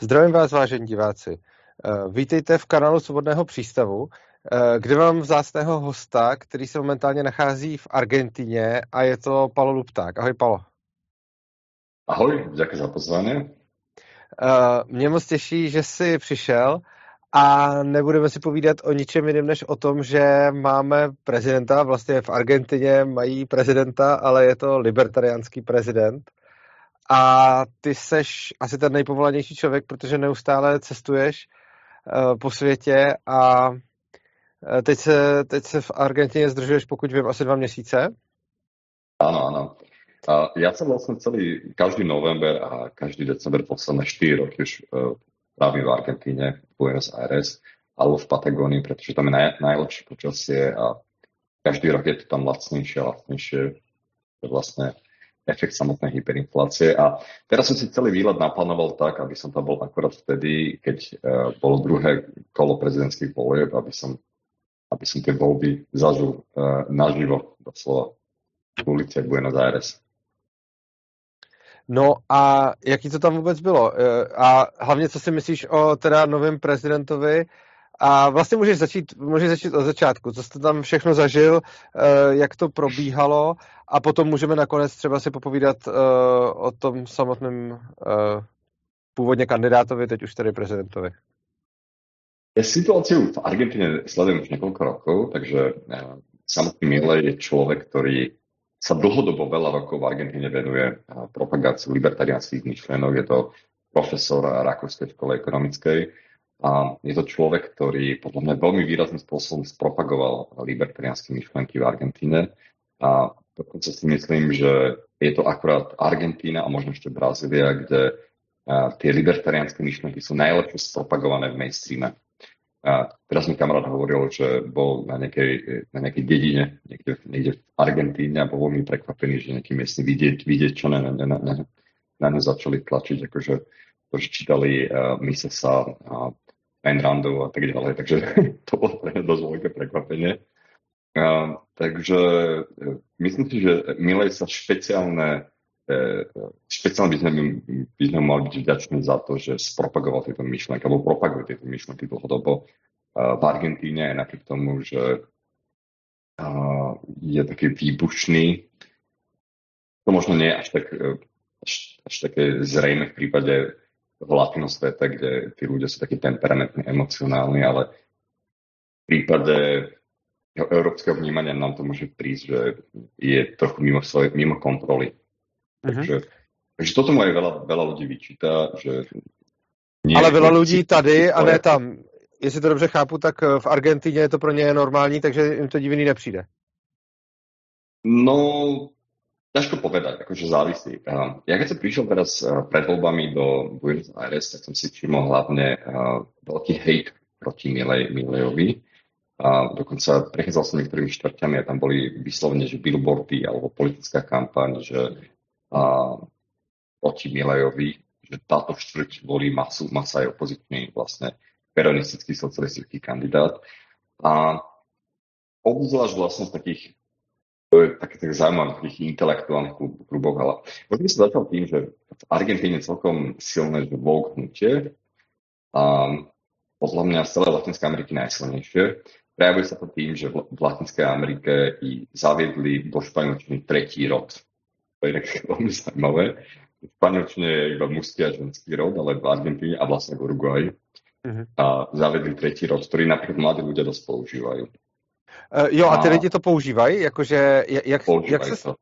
Zdravím vás, vážení diváci. Vítejte v kanálu Svobodného přístavu, kde mám vzácného hosta, který se momentálně nachází v Argentině a je to Palo Lupták. Ahoj, Palo. Ahoj, děkuji za pozvání. Mě moc těší, že jsi přišel a nebudeme si povídat o ničem jiném, než o tom, že máme prezidenta, vlastně v Argentině mají prezidenta, ale je to libertariánský prezident. A ty seš asi ten nejpovolanější člověk, protože neustále cestuješ uh, po světě a uh, teď se, teď se v Argentině zdržuješ, pokud vím, asi dva měsíce. Áno, áno. A ja sa vlastne celý, každý november a každý december posledné 4 roky už uh, v Argentíne, v Buenos Aires alebo v Patagónii, pretože tam je naj, najlepšie počasie a každý rok je to tam lacnejšie a lacnejšie. Vlastne efekt samotnej hyperinflácie. A teraz som si celý výlet naplánoval tak, aby som tam bol akorát vtedy, keď uh, bolo druhé kolo prezidentských volieb, aby som, aby som tie voľby zažil uh, naživo doslova v ulici Buenos Aires. No a jaký to tam vůbec bylo? A hlavně, co si myslíš o teda novém prezidentovi a vlastně můžeš začít, můžeš začít od začátku. Co jste tam všechno zažil, eh, jak to probíhalo a potom můžeme nakonec třeba si popovídat eh, o tom samotném eh, původně kandidátovi, teď už tedy prezidentovi. Ja situáciu v Argentíne sledujem už niekoľko rokov, takže samotný Mille je človek, ktorý sa dlhodobo veľa rokov v Argentíne venuje propagáciu libertariánskych myšlienok. Je to profesor Rakúskej škole ekonomickej a je to človek, ktorý podľa mňa veľmi výrazným spôsobom spropagoval libertariánske myšlenky v Argentíne. A dokonca si myslím, že je to akurát Argentína a možno ešte Brazília, kde tie libertariánske myšlenky sú najlepšie spropagované v mainstreame. A teraz mi kamarát hovoril, že bol na nejakej, na nejakej dedine, niekde, niekde v Argentíne a bol veľmi prekvapený, že nejaký miestny vidieť, vidieť čo na, na, na, na, na ňu začali tlačiť, akože to, že čítali uh, mise sa uh, Randov a tak ďalej, takže to bolo pre mňa dosť veľké prekvapenie. Uh, takže uh, myslím si, že Milej sa špeciálne uh, špeciálne by sme, by sme mali byť vďační za to, že spropagoval tieto myšlenky, alebo propaguje tieto myšlenky dlhodobo uh, v Argentíne, aj napriek tomu, že je taký výbušný. To možno nie až, tak, až, až také zrejme v prípade v latino svete, kde tí ľudia sú takí temperamentní, emocionálni, ale v prípade európskeho vnímania nám to môže prísť, že je trochu mimo, svoje, mimo kontroly. Uh-huh. Takže, takže toto mu aj veľa, veľa ľudí vyčíta, že... Nie ale veľa ľudí tady a ne tam. Jestli to dobře chápu, tak v Argentíně je to pro ně normální, takže jim to divný nepřijde. No, Ťažko povedať, akože závisí. Ja keď som prišiel teraz eh, pred voľbami do Buenos Aires, tak som si všimol hlavne uh, veľký hejt proti Milej, Milejovi. A dokonca prechádzal som niektorými štvrťami a tam boli vyslovene, že billboardy alebo politická kampaň, že uh, proti Milejovi, že táto štvrť volí masu, masa je opozičný vlastne peronistický socialistický kandidát. A obzvlášť vlastne v takých to je také tak zaujímavé v tých intelektuálnych kluboch, ale možno sa začal tým, že v Argentíne celkom silné, woke hnutie a podľa mňa z celej Latinskej Ameriky najsilnejšie. Prejavuje sa to tým, že v Latinskej Amerike i zaviedli do španielčiny tretí rod. To je také veľmi zaujímavé. V španielčine je iba mužský a ženský rod, ale v Argentíne a vlastne v Uruguayi. Uh-huh. A zavedli tretí rod, ktorý napríklad mladí ľudia dosť používajú. Uh, jo, a ty lidi to používají? Jakože, jak, jak se, to.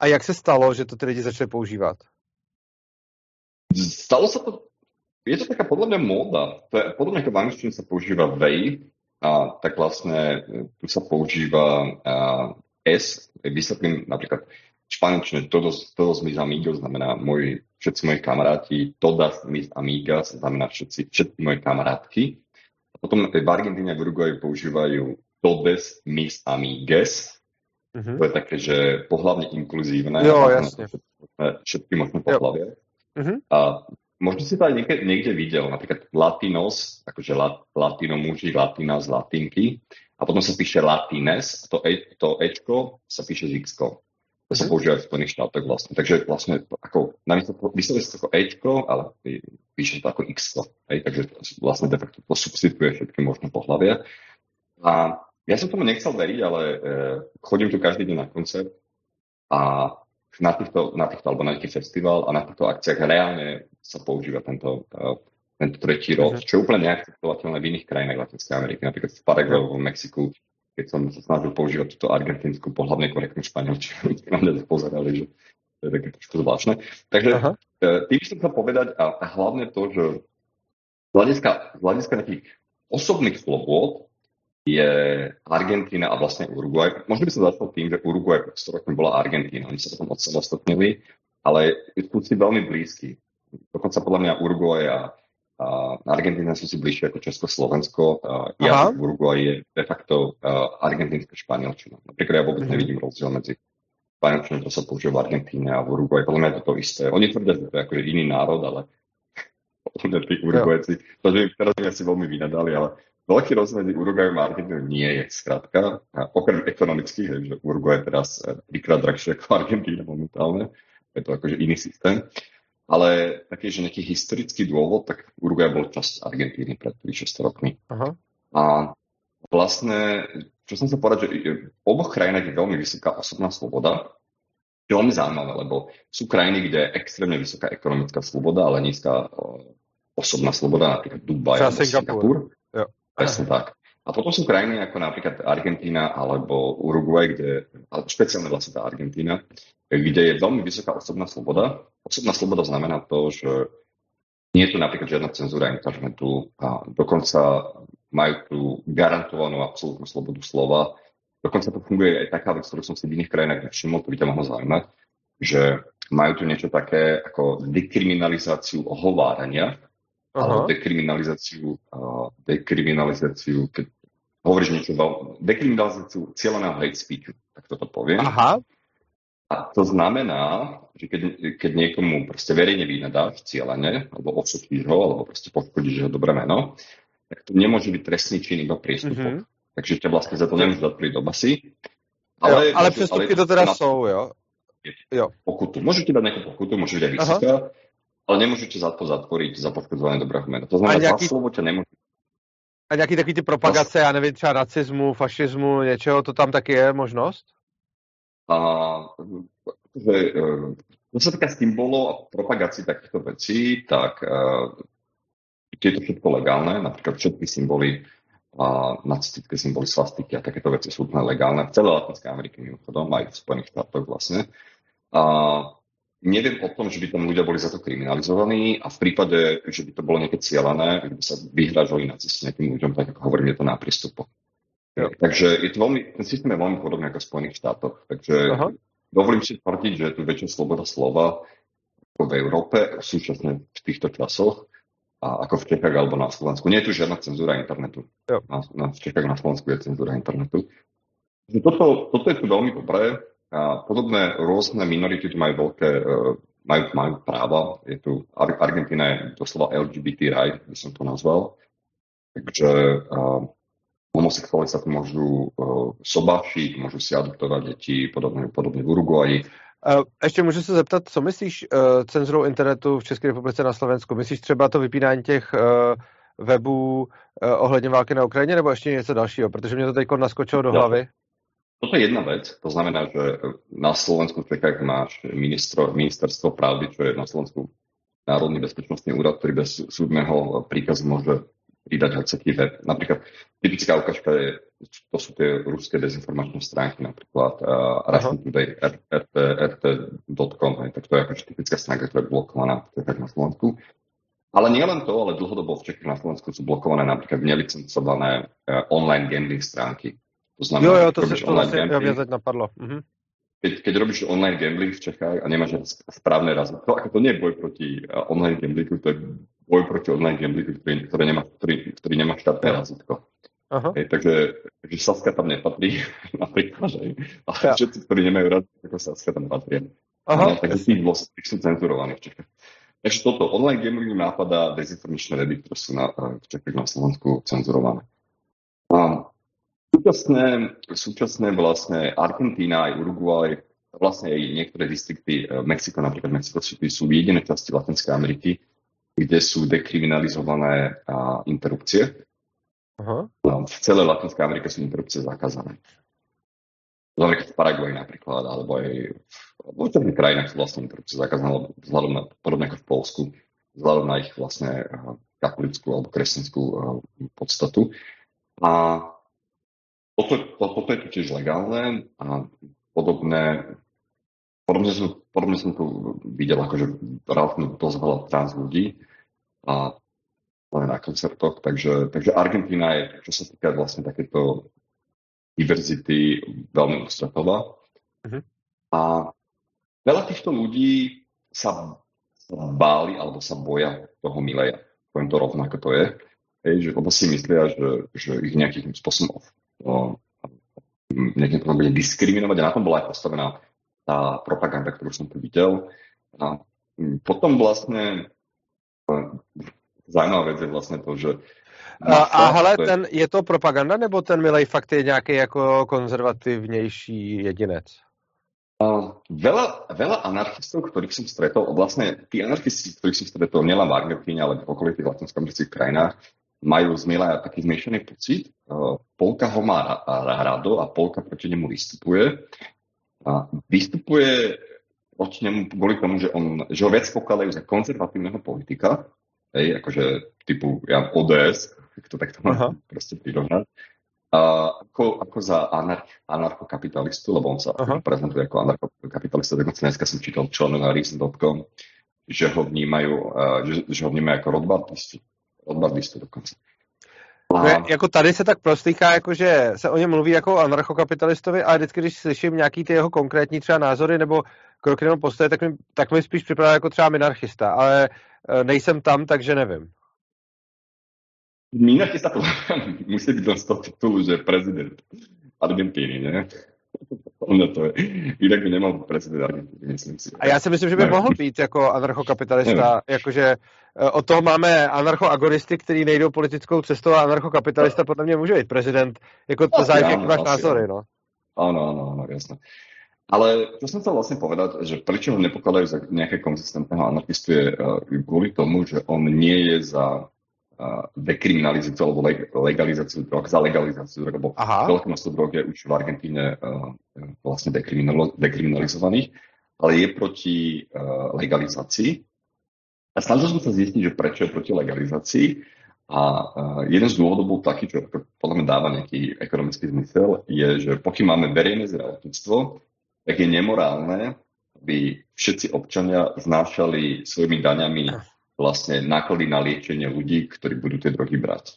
A jak se stalo, že to ty lidi začali používat? Stalo sa to, je to taká podľa mňa móda. To je, podľa mňa, v angličtine sa používa they, a tak vlastne tu sa používa uh, S, vysvetlím napríklad v španielčine todos, todos mis amigos znamená môj, všetci moji kamaráti, todas mis amigas znamená všetci, všetci moje kamarátky. A potom v Argentíne a v Uruguay používajú todes mis amigues. Uh-huh. To je také, že pohľavne inkluzívne. Jo, jasne. Všetky možné pohľavie. Uh-huh. A možno si to aj niekde, niekde videl, napríklad latinos, akože la, latino muži, latinas, latinky. A potom sa píše latines, to, e, to ečko sa píše z x To sa mhm. používa v Spojených štátoch vlastne. Takže vlastne ako, namiesto vyslovuje sa ako Ečko, ale píše to ako X. Hej, takže vlastne de facto to substituje všetky možné pohľavia. A ja som tomu nechcel veriť, ale e, chodím tu každý deň na koncert a na týchto, na týchto, alebo na nejaký festival a na týchto akciách reálne sa používa tento, uh, tento tretí rod, uh-huh. čo je úplne neakceptovateľné v iných krajinách Latinskej Ameriky, napríklad v Paraguay, v Mexiku, keď som sa snažil používať túto argentínsku pohľadne korektnú španielčinu, na mňa pozerali, že to je také trošku zvláštne. Takže uh-huh. tým som chcel povedať a, a hlavne to, že z hľadiska, z hľadiska takých osobných slobôd je Argentína a vlastne Uruguay. Možno by som začal tým, že Uruguay pred 100 rokmi bola Argentína. Oni sa potom odsamostatnili, ale sú si veľmi blízki. Dokonca podľa mňa Uruguay a, a Argentína sú si bližšie ako Československo. Ja v Uruguay je de facto uh, argentínska španielčina. Napríklad ja vôbec mm-hmm. nevidím rozdiel medzi španielčinou, to sa používa v Argentíne a v Uruguay. Podľa mňa je to to isté. Oni tvrdia, že to je akože iný národ, ale podľa mňa tí Uruguayci, to, že teraz mi asi veľmi vynadali, ale Veľký rozdiel medzi Uruguayom a Argentínou nie je, skrátka. Okrem ekonomických, že Uruguay je teraz eh, trikrát drahšie ako Argentína momentálne. Je to akože iný systém. Ale taký, že nejaký historický dôvod, tak Uruguay bol časť Argentíny pred 600 rokmi. Aha. A vlastne, čo som sa povedať, že v oboch krajinách je veľmi vysoká osobná sloboda, je veľmi zaujímavé, lebo sú krajiny, kde je extrémne vysoká ekonomická sloboda, ale nízka eh, osobná sloboda, napríklad Dubaj alebo Singapur. Presne tak. A potom sú krajiny ako napríklad Argentína alebo Uruguay, kde, ale špeciálne vlastne tá Argentína, kde je veľmi vysoká osobná sloboda. Osobná sloboda znamená to, že nie je tu napríklad žiadna cenzúra internetu a dokonca majú tu garantovanú absolútnu slobodu slova. Dokonca to funguje aj taká vec, ktorú som si v iných krajinách nevšimol, to by ťa mohlo zaujímať, že majú tu niečo také ako dekriminalizáciu ohovárania, alebo dekriminalizáciu, dekriminalizáciu, keď hovoríš niečo, dekriminalizáciu cieľeného hate speechu, tak toto poviem. Aha. A to znamená, že keď, keď niekomu proste verejne vynadáš cieľene, alebo odsúdiš ho, alebo proste poškodíš jeho dobré meno, tak to nemôže byť trestný čin iba priestupok. Mm-hmm. Takže ťa vlastne za to nemôžu dať pri basy. Ale, jo, ale přestupky to teda na... jsou, jo? jo. Pokutu. Môžu ti dať nejakú pokutu, môžu byť aj vysoká, ale nemôžete za to zatvoriť za poškodzovanie dobrého mena. To znamená, nejaký... slovo ťa nemôžu... A nějaký takový ty propagace, já nevím, třeba nacismu, fašismu, něčeho, to tam taky je možnost? A, že, čo sa týka symbolov a propagácií takýchto vecí, tak uh, je to všetko legálne, napríklad všetky symboly, uh, nacistické symboly, svastiky a takéto veci sú úplne legálne v celej Latinskej Amerike mimochodom, aj v Spojených štátoch vlastne. Uh, Neviem o tom, že by tam ľudia boli za to kriminalizovaní a v prípade, že by to bolo nejaké cieľané, ak by sa vyhrážali nacisti nejakým ľuďom, tak ako hovorím, je to na prístupu. Jo. Takže je to veľmi, ten systém je veľmi podobný ako v Spojených štátoch. Takže Aha. dovolím si tvrdiť, že je tu väčšia sloboda slova ako v Európe, súčasne v týchto časoch, a ako v Čechách alebo na Slovensku. Nie je tu žiadna cenzúra internetu. Jo. Na, na, v Čechách na Slovensku je cenzúra internetu. Toto, toto je tu veľmi dobré. A podobné rôzne minority tu majú veľké, e, majú, majú práva. Je tu, Argentina je doslova LGBT raj, by som to nazval. Takže uh, homosexuáli sa tu môžu uh, sobášiť, môžu si adoptovať deti, podobne, podobne v Uruguayi. Ještě můžu se zeptat, co myslíš uh, cenzurou internetu v České republice na Slovensku? Myslíš třeba to vypínání těch uh, webů uh, ohledně války na Ukrajině, nebo ještě něco dalšího? Protože mě to teď naskočilo do hlavy. Toto je jedna vec, to znamená, že na Slovensku v Čechách máš ministro, ministerstvo pravdy, čo je na Slovensku Národný bezpečnostný úrad, ktorý bez súdneho príkazu môže pridať hocaký web. Napríklad typická ukážka je, to sú tie ruské dezinformačné stránky, napríklad uh, Russian Today, RT, RT.com, tak to je akože typická stránka, ktorá je blokovaná v Čechách na Slovensku. Ale nie len to, ale dlhodobo v Čechách na Slovensku sú blokované napríklad nelicencované uh, online gambling stránky. To znamená, jo, jo, to, sa to vlastne viazať napadlo. Mhm. Keď, keď robíš online gambling v Čechách a nemáš správne razítko, ako to nie je boj proti online gamblingu, to je boj proti online gamblingu, ktorý, ktorý, nemá, ktorý, ktorý nemá štátne razítko. Aha. Hej, takže, takže Saska tam nepatrí, napríklad, že, ale ja. všetci, ktorí nemajú rád, ako Saska tam patria. Aha, no, takže tí, tí sú cenzurovaní v Čechách. Takže toto, online gambling nápada dezinformačné weby, ktoré sú na, v Čechách na Slovensku cenzurované. A Súčasné, súčasné vlastne Argentína aj Uruguay vlastne aj niektoré distrikty v Mexiku, napríklad Mexico City, sú jediné časti Latinskej Ameriky, kde sú dekriminalizované a, interrupcie. Uh-huh. V celej Latinskej Amerike sú interrupcie zakázané. Napríklad v Paraguay napríklad, alebo aj v ostatných krajinách sú vlastne interrupcie zakázané, vzhľadom na, podobne ako v Polsku, vzhľadom na ich vlastne katolickú alebo kresťanskú podstatu. A toto, to, toto je tu tiež legálne a podobné, podobne som, podobne som tu videl akože relatívne dosť veľa trans ľudí a na koncertoch, takže, takže Argentína je, čo sa týka vlastne takéto diverzity, veľmi ústretová. Uh-huh. A veľa týchto ľudí sa báli alebo sa boja toho Mileja. Poviem to rovnako to je. Hej, že, lebo si myslia, že, že ich nejakým spôsobom no, nejakým spôsobom bude diskriminovať a na tom bola aj postavená tá propaganda, ktorú som tu videl. A potom vlastne e, zaujímavá vec je vlastne to, že a, a hele, je... ten, je to propaganda, nebo ten Milej fakt je nějaký jako konzervativnější jedinec? Uh, veľa, veľa anarchistov, ktorých som stretol, vlastne tí anarchisti, ktorých som stretol nielen v Argentíne, ale v okolitých latinskoamerických krajinách, majú z Milaja taký zmiešaný pocit. Uh, polka ho má rado a polka proti nemu vystupuje. A vystupuje proti nemu kvôli tomu, že, on, že ho viac pokladajú za konzervatívneho politika, hej, akože typu ja ODS, to takto mám proste prirovnať. A ako, ako za anar, anarchokapitalistu, lebo on sa Aha. prezentuje ako anarchokapitalista, dokonca dneska som čítal členov na reason.com, že ho vnímajú, že, že ho vnímajú ako rodbardistu. Rodbardistu dokonca. A... Jako tady se tak prostýká, jako že se o něm mluví jako anarchokapitalistovi, ale vždycky, když slyším nějaký ty jeho konkrétní třeba názory nebo kroky nebo postoje, tak mi, tak mi spíš připadá jako třeba minarchista, ale e, nejsem tam, takže nevím. Minarchista to musí být z toho titulu, že prezident Argentíny, ne? Ono to je. Jinak by nemohl prezident myslím si. A já si myslím, že by ne. mohl být jako anarchokapitalista. Jakože e, od toho máme anarchoagoristy, kteří nejdou politickou cestou a anarchokapitalista podle mě může být prezident. Jako to záleží, jaký máš názory, no. Áno, áno, áno, jasné. Ale čo som chcel vlastne povedať, že prečo ho nepokladajú za nejaké konzistentného anarchistu je uh, kvôli tomu, že on nie je za dekriminalizáciu alebo legalizáciu drog, za legalizáciu drog, lebo veľké množstvo drog je už v Argentíne uh, vlastne dekriminalizovaných, ale je proti uh, legalizácii. A snažil som sa zistiť, že prečo je proti legalizácii. A uh, jeden z dôvodov bol taký, čo podľa mňa dáva nejaký ekonomický zmysel, je, že pokým máme verejné zdravotníctvo, tak je nemorálne, aby všetci občania znášali svojimi daňami vlastne náklady na liečenie ľudí, ktorí budú tie drogy brať.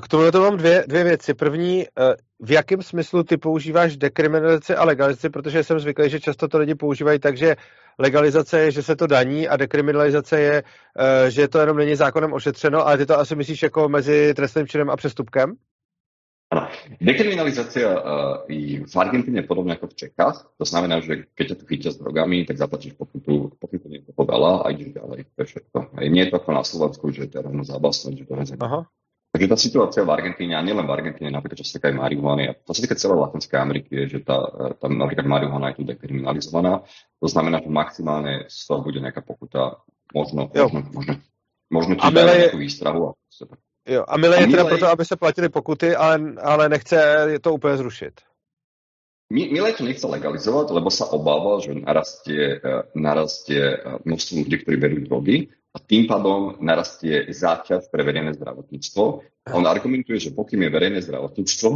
K tomu to mám dvě, dvě věci. První, eh, v jakém smyslu ty používáš dekriminalizaci a legalizaci, protože jsem zvyklý, že často to lidi používají tak, že legalizace je, že se to daní a dekriminalizace je, eh, že to jenom není zákonem ošetřeno, ale ty to asi myslíš jako mezi trestným činem a přestupkem? Ano. Dekriminalizácia uh, v Argentíne je podobne ako v Čechách. To znamená, že keď ťa tu chytia s drogami, tak zaplatíš pokutu, pokutu nie je to veľa a ideš ďalej. To je všetko. Aj nie je to ako na Slovensku, že to je rovno zabasnúť, že to je Takže tá situácia v Argentíne, a nielen v Argentíne, napríklad čo sa týka aj marihuany, a to sa týka celej Latinskej Ameriky, je, že tá, tam napríklad marihuana je tu dekriminalizovaná. To znamená, že maximálne z toho bude nejaká pokuta, možno, možno, možno, možno ti dá nejakú výstrahu. A Jo, a Milej je teda proto, aby se platili pokuty, ale, ale nechce to úplně zrušit. Milej to nechce legalizovať, lebo sa obával, že narastie, e, narastie e, množstvo ľudí, ktorí berú drogy a tým pádom narastie záťaž pre verejné zdravotníctvo. On argumentuje, že pokým je verejné zdravotníctvo,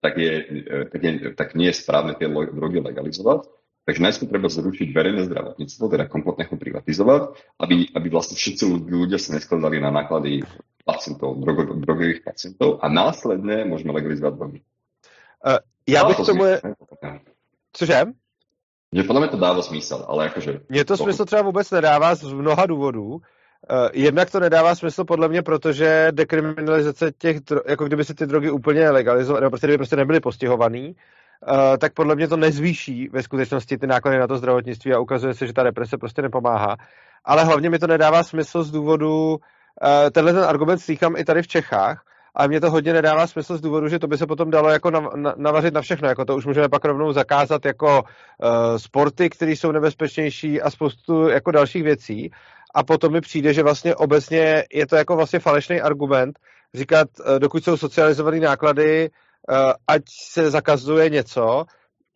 tak, je, e, tak, je, tak nie je správne tie drogy legalizovať. Takže najskôr treba zrušiť verejné zdravotníctvo, teda kompletne ho privatizovať, aby, aby vlastne všetci ľudia sa neskladali na náklady pacientov, drogo, drogových pacientov a následne môžeme legalizovať drogy. Uh, já bych tomu... Je... Cože? Že podle mě to dává smysl, ale jakože... Mně to smysl třeba vůbec nedává z mnoha důvodů. Uh, jednak to nedává smysl podle mě, protože dekriminalizace těch, jako kdyby se ty drogy úplně legalizovaly, nebo prostě kdyby prostě nebyly postihovaný, uh, tak podle mě to nezvýší ve skutečnosti ty náklady na to zdravotnictví a ukazuje se, že ta represe prostě nepomáhá. Ale hlavně mi to nedává smysl z důvodu, tenhle ten argument slychám i tady v Čechách, a mě to hodně nedává smysl z důvodu, že to by se potom dalo jako nav, na, navařit na všechno, jako to už můžeme pak rovnou zakázat jako uh, sporty, které jsou nebezpečnější a spoustu jako dalších věcí. A potom mi přijde, že vlastně obecně je to jako vlastně falešný argument říkat, uh, dokud jsou socializované náklady, uh, ať se zakazuje něco,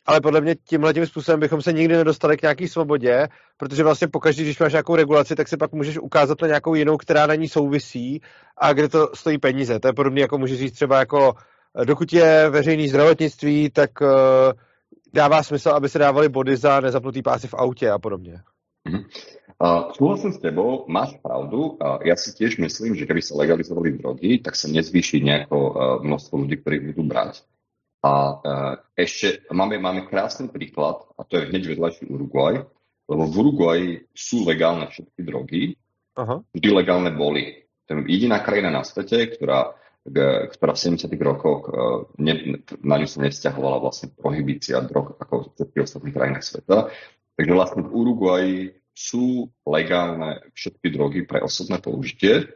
ale podle mě tímhle tím způsobem bychom se nikdy nedostali k nějaký svobodě, protože vlastně pokaždé, když máš nějakou regulaci, tak si pak můžeš ukázat na nějakou jinou, která na ní souvisí a kde to stojí peníze. To je podobné, jako můžeš říct třeba jako dokud je veřejný zdravotnictví, tak uh, dává smysl, aby se dávali body za nezapnutý pásy v autě a podobně. Mm-hmm. Súhlasím s tebou, máš pravdu. Uh, ja si tiež myslím, že keby sa legalizovali drogy, tak sa nezvýši nejako uh, množstvo ľudí, ktorí budú brať. A uh, ešte máme, máme krásny príklad, a to je hneď vedľajší Uruguay, lebo v Uruguayi sú legálne všetky drogy, Aha. vždy legálne boli. To je jediná krajina na svete, ktorá, ktorá v 70. rokoch uh, ne, na ňu sa nevzťahovala vlastne prohibícia drog ako v všetkých ostatných krajinách sveta. Takže vlastne v Uruguayi sú legálne všetky drogy pre osobné použitie.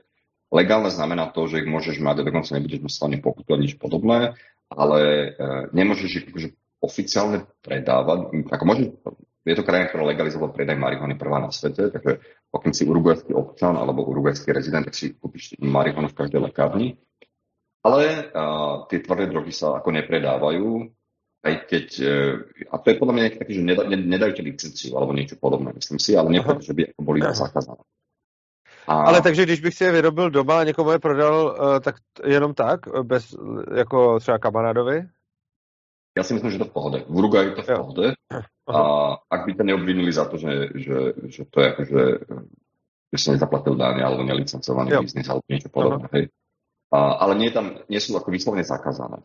Legálne znamená to, že ich môžeš mať a dokonca nebudeš musieť ani pokutu nič podobné ale uh, nemôžeš ich akože oficiálne predávať. Ako môže, je to krajina, ktorá legalizovala predaj marihuany prvá na svete, takže pokiaľ si urugajský občan alebo urugajský rezident, tak si kúpiš marihuanu v každej lekárni. Ale uh, tie tvrdé drogy sa ako nepredávajú, aj keď, uh, a to je podľa mňa nejaké také, že nedá, nedajú ti licenciu alebo niečo podobné, myslím si, ale nepoviem, že by ako boli zakázané. A... Ale takže když bych si je vyrobil doma a někomu je prodal, uh, tak jenom tak, bez, jako třeba kamarádovi? Ja si myslím, že to v pohode. V Uruguayu to v pohode. A ak by to neobvinili za to, že, že, že to je že, že si nezaplatil dáne alebo nelicencovaný jo. biznis alebo niečo podobné. Hej. A, ale nie, tam, nie sú ako vyslovene zakázané.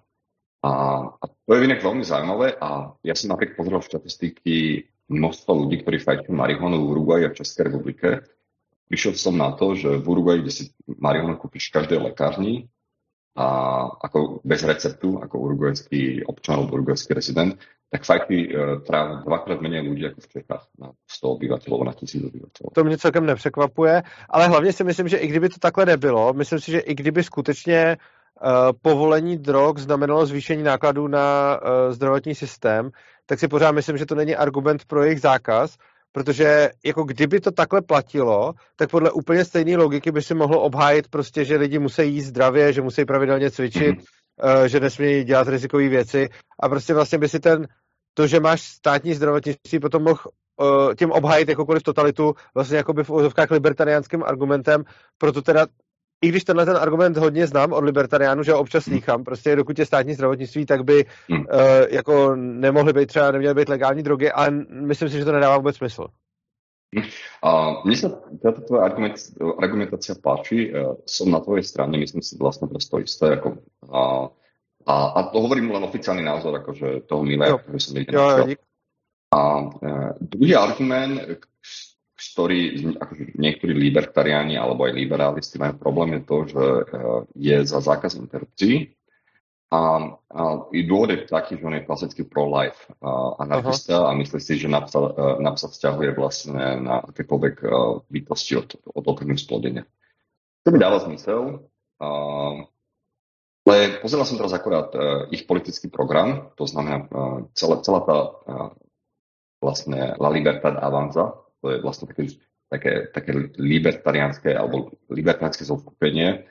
A, a to je inak veľmi zaujímavé a ja som napríklad pozrel štatistiky množstva ľudí, ktorí fajčujú marihuanu v Uruguayi a v Českej republike prišiel som na to, že v Uruguay, kde si marihuanu kúpiš v každej lekárni, a ako bez receptu, ako urugvajský občan alebo urugvajský rezident, tak fajky e, tráví dvakrát menej ľudí ako v Čechách na 100 obyvateľov, na 1000 obyvateľov. To mě celkem nepřekvapuje, ale hlavně si myslím, že i kdyby to takhle nebylo, myslím si, že i kdyby skutečně uh, povolení drog znamenalo zvýšení nákladů na uh, zdravotní systém, tak si pořád myslím, že to není argument pro jejich zákaz, Protože jako kdyby to takhle platilo, tak podle úplně stejné logiky by si mohlo obhájit prostě, že lidi musí jíst zdravě, že musí pravidelně cvičit, uh, že nesmí dělat rizikové věci. A prostě vlastně by si ten, to, že máš státní zdravotnictví, potom mohl uh, tím obhájit jakoukoliv totalitu vlastně jakoby v úzovkách libertariánským argumentem, proto teda i když tenhle ten argument hodně znám od libertariánů, že občas hmm. slýchám, prostě dokud je státní zdravotnictví, tak by hmm. uh, jako nemohly být třeba, neměly být legální drogy, ale myslím si, že to nedává vůbec smysl. A mne sa táto tvoja argument, argumentácia páči, uh, som na tvojej strane, myslím si vlastne prosto isté, ako, a, a, a to hovorím len oficiálny názor, akože toho milého, ktorý som niekde A uh, druhý argument, ktorý akože niektorí libertariáni alebo aj liberálisti majú problém je to, že eh, je za zákaz interrupcií. A, a i dôvod je taký, že on je klasický pro-life anarchista a myslí si, že napsa, eh, napsa vzťahuje vlastne na akékoľvek uh, bytosti od, od okrným splodenia. To mi dáva zmysel. Uh, ale pozeral som teraz akorát uh, ich politický program, to znamená uh, celá, celá tá uh, vlastne La Libertad Avanza, to je vlastne také, také, také libertariánske alebo libertariánske zoskupenie,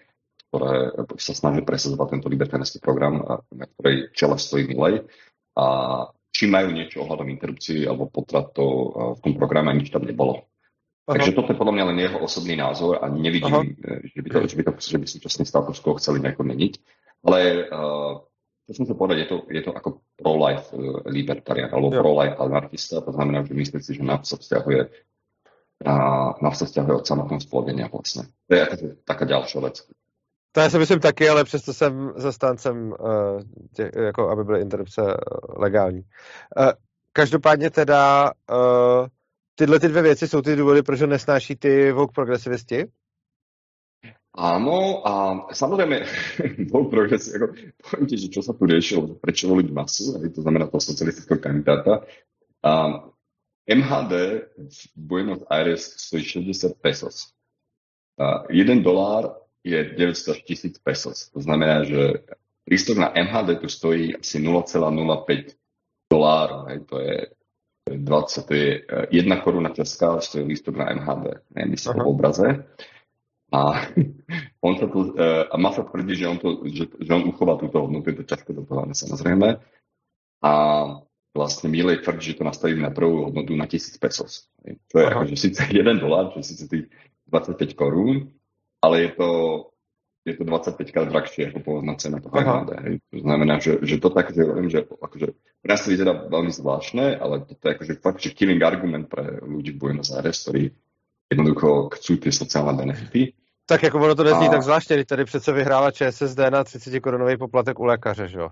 ktoré sa snaží presadzovať tento libertariánsky program, na ktorej čele stojí Milej. A či majú niečo ohľadom interrupcií alebo potratov v tom programe, nič tam nebolo. Aha. Takže toto je podľa mňa len jeho osobný názor a nevidím, e, že by, to, že by, to, že by súčasný status quo chceli nejako meniť. Ale uh, to som sa povedať, je to, je to ako pro-life uh, libertarian alebo jo. pro-life anarchista, to znamená, že myslí si, že nás sa vzťahuje a na sa vzťahuje od samotného splodenia vlastne. To je akože taká ďalšia vec. To já si myslím taky, ale přesto jsem zastáncem, uh, tě, jako aby byly interrupce uh, legální. Uh, každopádně teda uh, tyhle ty dvě věci jsou ty důvody, proč ho nesnáší ty vouk progresivisti? Áno, a samozrejme, bol progres, ako, poviem ti, že čo sa tu riešilo, prečo voliť masu, aj to znamená toho socialistického kandidáta. A MHD v Buenos Aires stojí 60 pesos. A 1 dolár je 900 až 1000 pesos. To znamená, že prístok na MHD tu stojí asi 0,05 dolárov. Hej, to je 20, to je eh, jedna koruna česká, to je lístok na MHD, neviem, v obraze. A on sa tu, eh, a má sa tvrdí, že on, to, že, že on uchová túto hodnotu, je to ťažké dotované samozrejme. A vlastne Milej tvrdí, že to nastaví na prvú hodnotu na 1000 pesos. To je akože síce 1 dolár, čo je síce tých 25 korún, ale je to je to 25 krát drahšie ako pôvodná cena toho MHD. To znamená, že, že to tak, že hovorím, že akože, pre nás to vyzerá veľmi zvláštne, ale to je akože fakt, že killing argument pre ľudí v Buenos Aires, ktorí jednoducho chcú tie sociálne benefity. Tak jako ono to nezní a... tak zvláštně, když tady přece vyhrála ČSSD na 30 korunový poplatek u lékaře, že jo?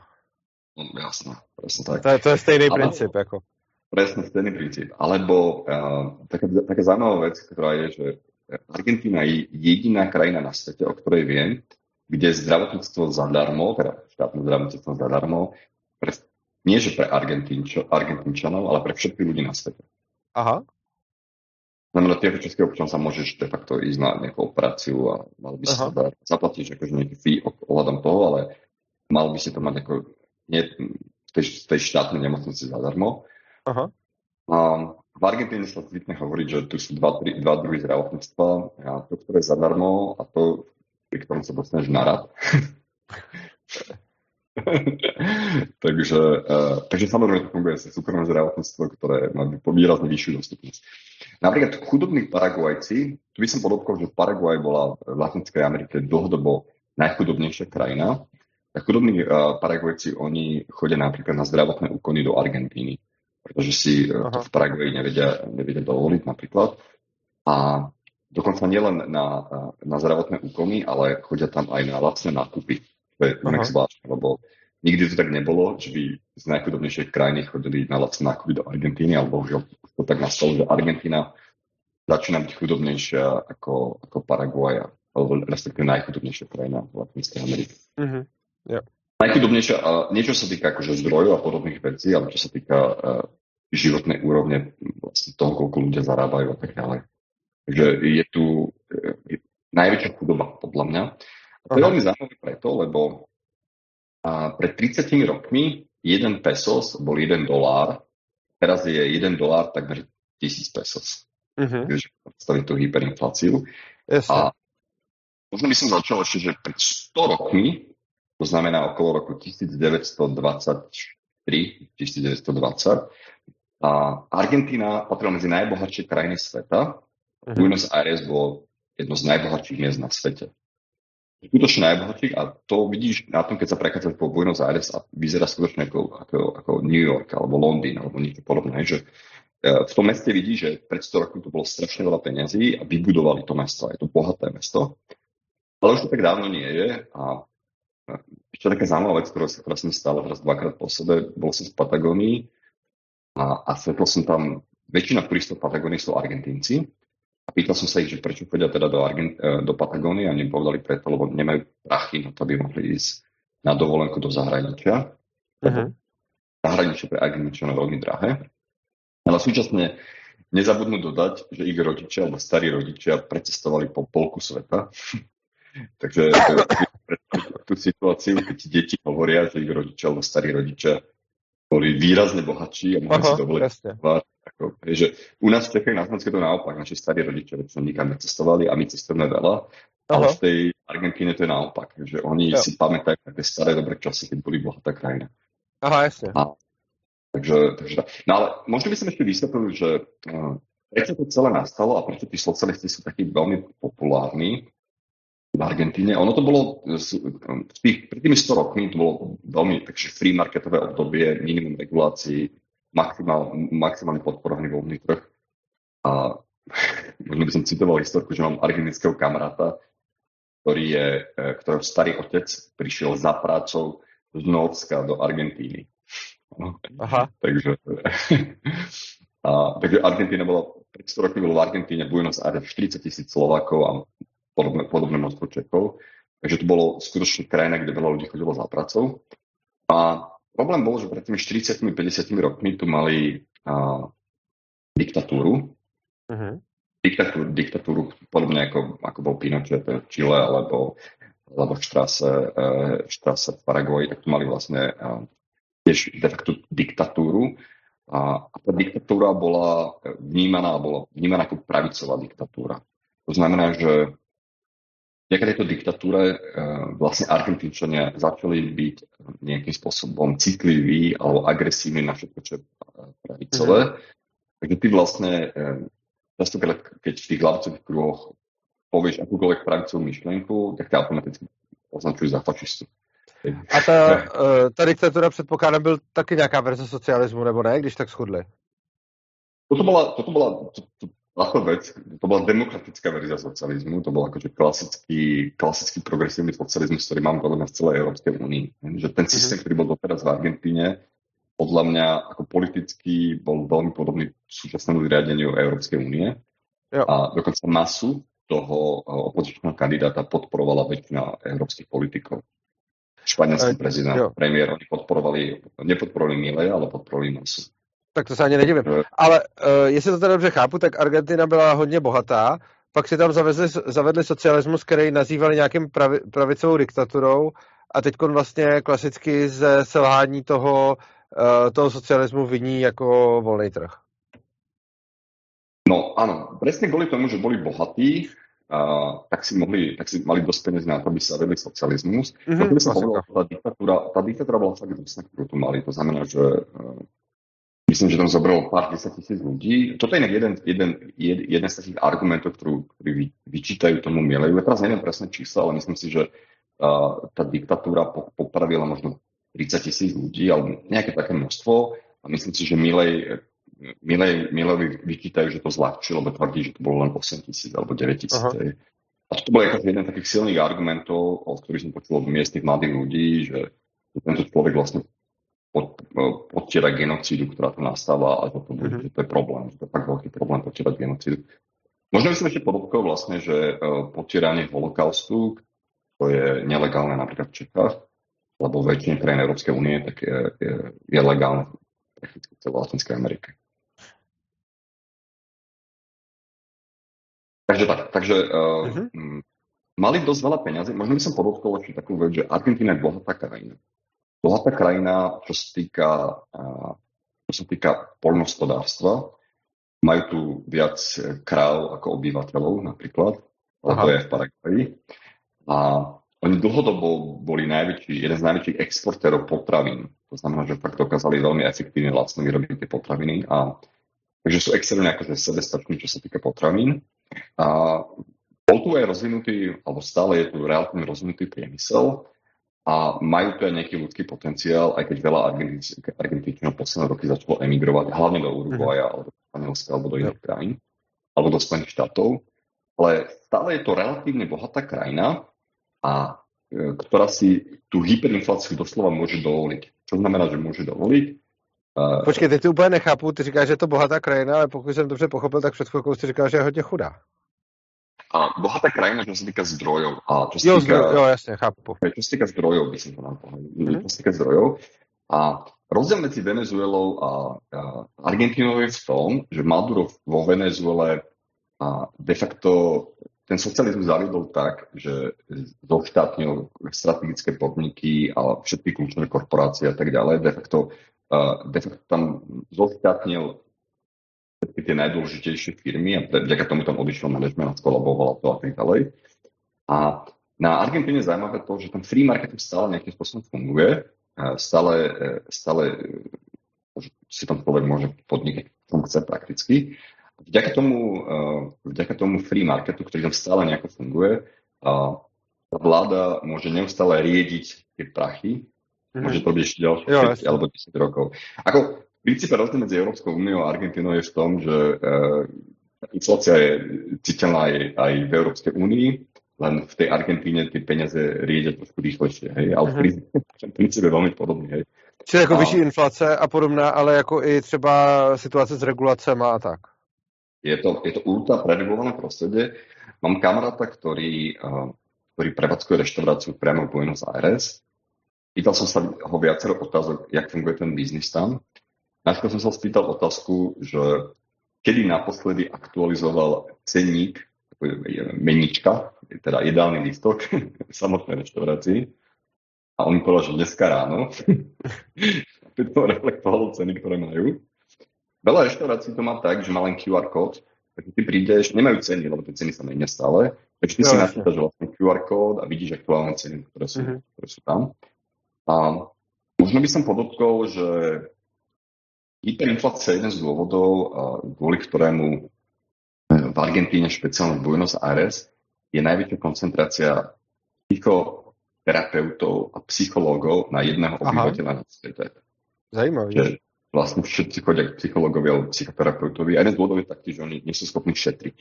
No, jasné, presne tak. To je, to je stejný ale, princíp, ako. Presne stejný princíp. Alebo uh, taká, taká zaujímavá vec, ktorá je, že Argentína je jediná krajina na svete, o ktorej viem, kde zdravotníctvo zadarmo, teda štátne zdravotníctvo zadarmo, pre, nie že pre Argentínčo, Argentínčanov, ale pre všetkých ľudí na svete. Aha. Znamená, ty ako český občan sa môžeš de facto ísť na nejakú operáciu a mal by si Aha. to zaplatíš akože nejaký fee ohľadom toho, ale mal by si to mať ako nie v tej, v tej štátnej nemocnici zadarmo. Aha. A v Argentíne sa zvykne hovoriť, že tu sú dva, tri, dva druhy zdravotníctva. A to, ktoré je zadarmo a to, pri ktorom sa dostaneš na rad. takže, uh, takže samozrejme to funguje sa súkromné zdravotníctvo, ktoré má výrazne vyššiu dostupnosť. Napríklad chudobní Paraguajci, tu by som podotkol, že Paraguaj bola v Latinskej Amerike dlhodobo najchudobnejšia krajina. A chudobní uh, Paraguajci, oni chodia napríklad na zdravotné úkony do Argentíny pretože si e, to v Paraguaji nevedia, nevedia dovoliť napríklad. A dokonca nielen na, na zdravotné úkony, ale chodia tam aj na lacné nákupy. To je inak zvláštne, lebo nikdy to tak nebolo, že by z najchudobnejšej krajiny chodili na lacné nákupy do Argentíny, alebo už to tak nastalo, že Argentína začína byť chudobnejšia ako, ako Paraguaja, alebo respektíve najchudobnejšia krajina v Latinskej Amerike. Mm-hmm. Yeah najchudobnejšia, niečo sa týka akože zdrojov a podobných vecí, ale čo sa týka uh, životnej úrovne, vlastne toho, koľko ľudia zarábajú a tak ďalej. Takže je tu uh, najväčšia chudoba, podľa mňa. A to je veľmi zaujímavé preto, lebo uh, pred 30 rokmi 1 pesos bol 1 dolár, teraz je 1 dolár takmer 1000 pesos. Uh-huh. Takže predstaviť tú hyperinfláciu. Yes. A možno by som začal ešte, že pred 100 rokmi to znamená okolo roku 1923-1920. A Argentína patrila medzi najbohatšie krajiny sveta. Uh-huh. Buenos Aires bolo jedno z najbohatších miest na svete. Skutočne najbohatších a to vidíš na tom, keď sa prechádzaš po Buenos Aires a vyzerá skutočne ako, ako, ako New York alebo Londýn alebo niečo podobné, že e, v tom meste vidíš, že pred 100 rokov to bolo strašne veľa peňazí a vybudovali to mesto. Je to bohaté mesto. Ale už to tak dávno nie je a ešte taká zaujímavá vec, ktorá sa teraz mi stala teraz dvakrát po sebe, bol som v Patagónii a, a stretol som tam, väčšina turistov v Patagónii sú Argentínci pýtal som sa ich, že prečo chodia teda do, Argent, e, do Patagónie a oni povedali preto, lebo nemajú prachy na to, aby mohli ísť na dovolenku do zahraničia. Uh-huh. Zahraničie pre Argentínčanov veľmi drahé. Ale súčasne nezabudnú dodať, že ich rodičia alebo starí rodičia precestovali po polku sveta. Takže tú situáciu, keď deti hovoria, že ich rodičia alebo starí rodičia boli výrazne bohatší a mohli si dovoliť ako, že u nás v Čechách na Slovensku to naopak, naši starí rodičia väčšinou nikam necestovali a my cestujeme veľa, Aha. ale v tej Argentíne to je naopak, že oni ja. si pamätajú na tie staré dobré časy, keď boli bohatá krajina. Aha, jasne. A, takže, takže No ale možno by som ešte vysvetlil, že uh, prečo to celé nastalo a prečo tí socialisti sú takí veľmi populárni, v Argentíne. Ono to bolo, v tých, pred tými 100 rokmi to bolo veľmi takže free marketové obdobie, minimum regulácií, maximál, maximálne podporovaný voľný trh. A možno by som citoval historku, že mám argentinského kamaráta, ktorý je, e, ktorého starý otec prišiel za prácou z Norska do Argentíny. Aha. takže, a, takže Argentína bola, pred 100 rokmi bolo v Argentíne Buenos Aires 40 tisíc Slovákov a podobné, podobné množstvo Čechov. Takže to bolo skutočne krajina, kde veľa ľudí chodilo za pracou. A problém bol, že pred tými 40-50 rokmi tu mali a, diktatúru. Uh-huh. diktatúru, diktatúru podobne ako, ako bol Pinochet v Chile alebo, alebo Štrase, Štrase v Paraguay, tak tu mali vlastne tiež de facto diktatúru. A, a tá diktatúra bola vnímaná, bola vnímaná ako pravicová diktatúra. To znamená, že vďaka tejto diktatúre vlastne Argentínčania začali byť nejakým spôsobom citliví alebo agresívni na všetko, čo je pravicové. Mm-hmm. Takže ty vlastne e, častokrát, keď v tých hlavcových kruhoch povieš akúkoľvek pravicovú myšlienku, tak ťa automaticky označujú za fašistu. A ta, e, ta diktatura předpokládám byl taky nějaká verze socialismu, nebo ne, když tak schudli? Toto bola, toto bola to, to, vec, to bola demokratická verzia socializmu, to bol akože klasický, klasický progresívny socializmus, ktorý mám podľa v celej Európskej únii. Že ten mhm. systém, mm-hmm. ktorý bol doteraz v Argentíne, podľa mňa ako politicky bol veľmi podobný súčasnému riadeniu Európskej únie. Jo. A dokonca masu toho e, opozičného kandidáta podporovala väčšina európskych politikov španielský prezident, jo. premiér, oni podporovali, nepodporovali Milej, ale podporovali Masu. Tak to se ani nedivím. Ale uh, jestli to teda dobře chápu, tak Argentina byla hodně bohatá, pak si tam zavedli, zavedli socialismus, který nazývali nějakým pravi, pravicovou diktaturou a teď vlastně klasicky ze selhání toho, uh, toho socialismu viní jako volný trh. No áno, presne kvôli tomu, že boli bohatí, tak si mohli, tak si mali dosť peniaz na to, aby sa vedli socializmus. Mm-hmm, by som povedal, tá diktatúra, tá diktatúra bola fakt dosť, ktorú tu mali. To znamená, že uh, myslím, že tam zobralo pár desať tisíc ľudí. Toto je jeden, jeden, jeden, jeden z takých argumentov, ktorú, ktorí vy, vyčítajú tomu Mieleju. Ja teraz neviem presné čísla, ale myslím si, že uh, tá diktatúra popravila možno 30 tisíc ľudí, alebo nejaké také množstvo. A myslím si, že Milej Milej, Milovi vyčítajú, že to zľahčilo, lebo tvrdí, že to bolo len 8 tisíc alebo 9 tisíc. A to bol akože jeden z takých silných argumentov, o ktorých som počul od miestnych mladých ľudí, že tento človek vlastne pod, podtiera genocídu, ktorá tu nastáva a že to, bude, mm-hmm. že to je problém, že to je fakt veľký problém podtierať genocídu. Možno by som ešte podotkol vlastne, že uh, potieranie holokaustu, to je nelegálne napríklad v Čechách, lebo väčšine krajín Európskej únie tak je, je, je legálne prakticky v Latinskej Amerike. Takže tak, takže uh, uh-huh. mali dosť veľa peňazí. Možno by som podotkol ešte takú vec, že Argentína je bohatá krajina. Bohatá krajina, čo sa týka, čo sa týka poľnohospodárstva. Majú tu viac kráv ako obyvateľov napríklad, ale to je v Paraguaji. A oni dlhodobo boli najväčší, jeden z najväčších exportérov potravín. To znamená, že fakt dokázali veľmi efektívne lacno vyrobiť tie potraviny. A, takže sú extrémne akože sebestační, čo sa týka potravín. A bol tu aj rozvinutý, alebo stále je tu relatívne rozvinutý priemysel a majú tu aj nejaký ľudský potenciál, aj keď veľa Argentínčanov posledné roky začalo emigrovať, hlavne do Uruguaja, mhm. alebo do Španielska, alebo do iných krajín, alebo do Spojených štátov. Ale stále je to relatívne bohatá krajina a e, ktorá si tú hyperinfláciu doslova môže dovoliť. Čo znamená, že môže dovoliť? Uh, Počkej, teď ty úplně nechápu, ty říkáš, že je to bohatá krajina, ale pokud jsem dobře pochopil, tak před chvilkou si říkal, že je hodně chudá. A bohatá krajina, čo sa týka zdrojov. A čo sa jo, týka, jo, jasne, chápu. Čo sa týka zdrojov, by som to nám mm-hmm. Čo sa týka zdrojov. A rozdiel medzi Venezuelou a, a Argentínou je v tom, že Maduro vo Venezuele a de facto ten socializmus zaviedol tak, že zoštátnil strategické podniky a všetky kľúčové korporácie a tak ďalej. De facto de facto tam zoštátnil všetky tie najdôležitejšie firmy a vďaka tomu tam odišiel management a skolabovala to a tak ďalej. A na Argentíne je zaujímavé to, že ten free market stále nejakým spôsobom funguje, stále, stále si tam človek môže podnikať, čo chce prakticky. Vďaka tomu, vďaka tomu free marketu, ktorý tam stále nejako funguje, vláda môže neustále riediť tie prachy Mm-hmm. Môže to byť ešte ďalšie jo, 5 alebo 10 rokov. Ako princípe rozdiel medzi Európskou úniou a Argentínou je v tom, že uh, inflácia je citeľná aj, aj v Európskej únii, len v tej Argentíne tie peniaze riedia trošku rýchlejšie, hej, ale v princípe veľmi podobný, hej. Čiže jako a... vyšší inflace a podobná, ale jako i třeba situace s regulacemi a tak. Je to, je to ultra preregulované prostredie. Mám kamaráta, ktorý, uh, ktorý prevádzkuje reštauráciu priamo v Buenos Aires Pýtal som sa ho viacero otázok, jak funguje ten biznis tam. Najskôr som sa spýtal otázku, že kedy naposledy aktualizoval cenník, menička, teda jedálny lístok v samotnej reštaurácii. A on mi povedal, že dneska ráno to reflektovalo ceny, ktoré majú. Veľa reštaurácií to má tak, že má len QR kód, takže ty prídeš, nemajú ceny, lebo tie ceny sa menia stále, takže ty no, si načítaš vlastne QR kód a vidíš aktuálne ceny, ktoré sú, uh-huh. ktoré sú tam. A možno by som podotkol, že hyperinflácia je jeden z dôvodov, kvôli ktorému e, v Argentíne, špeciálne v Buenos Aires, je najväčšia koncentrácia psychoterapeutov a psychológov na jedného obyvateľa na svete. Zajímavé. Že vlastne všetci chodia k psychológovi alebo psychoterapeutovi. A jeden z dôvodov je taký, že oni nie sú schopní šetriť.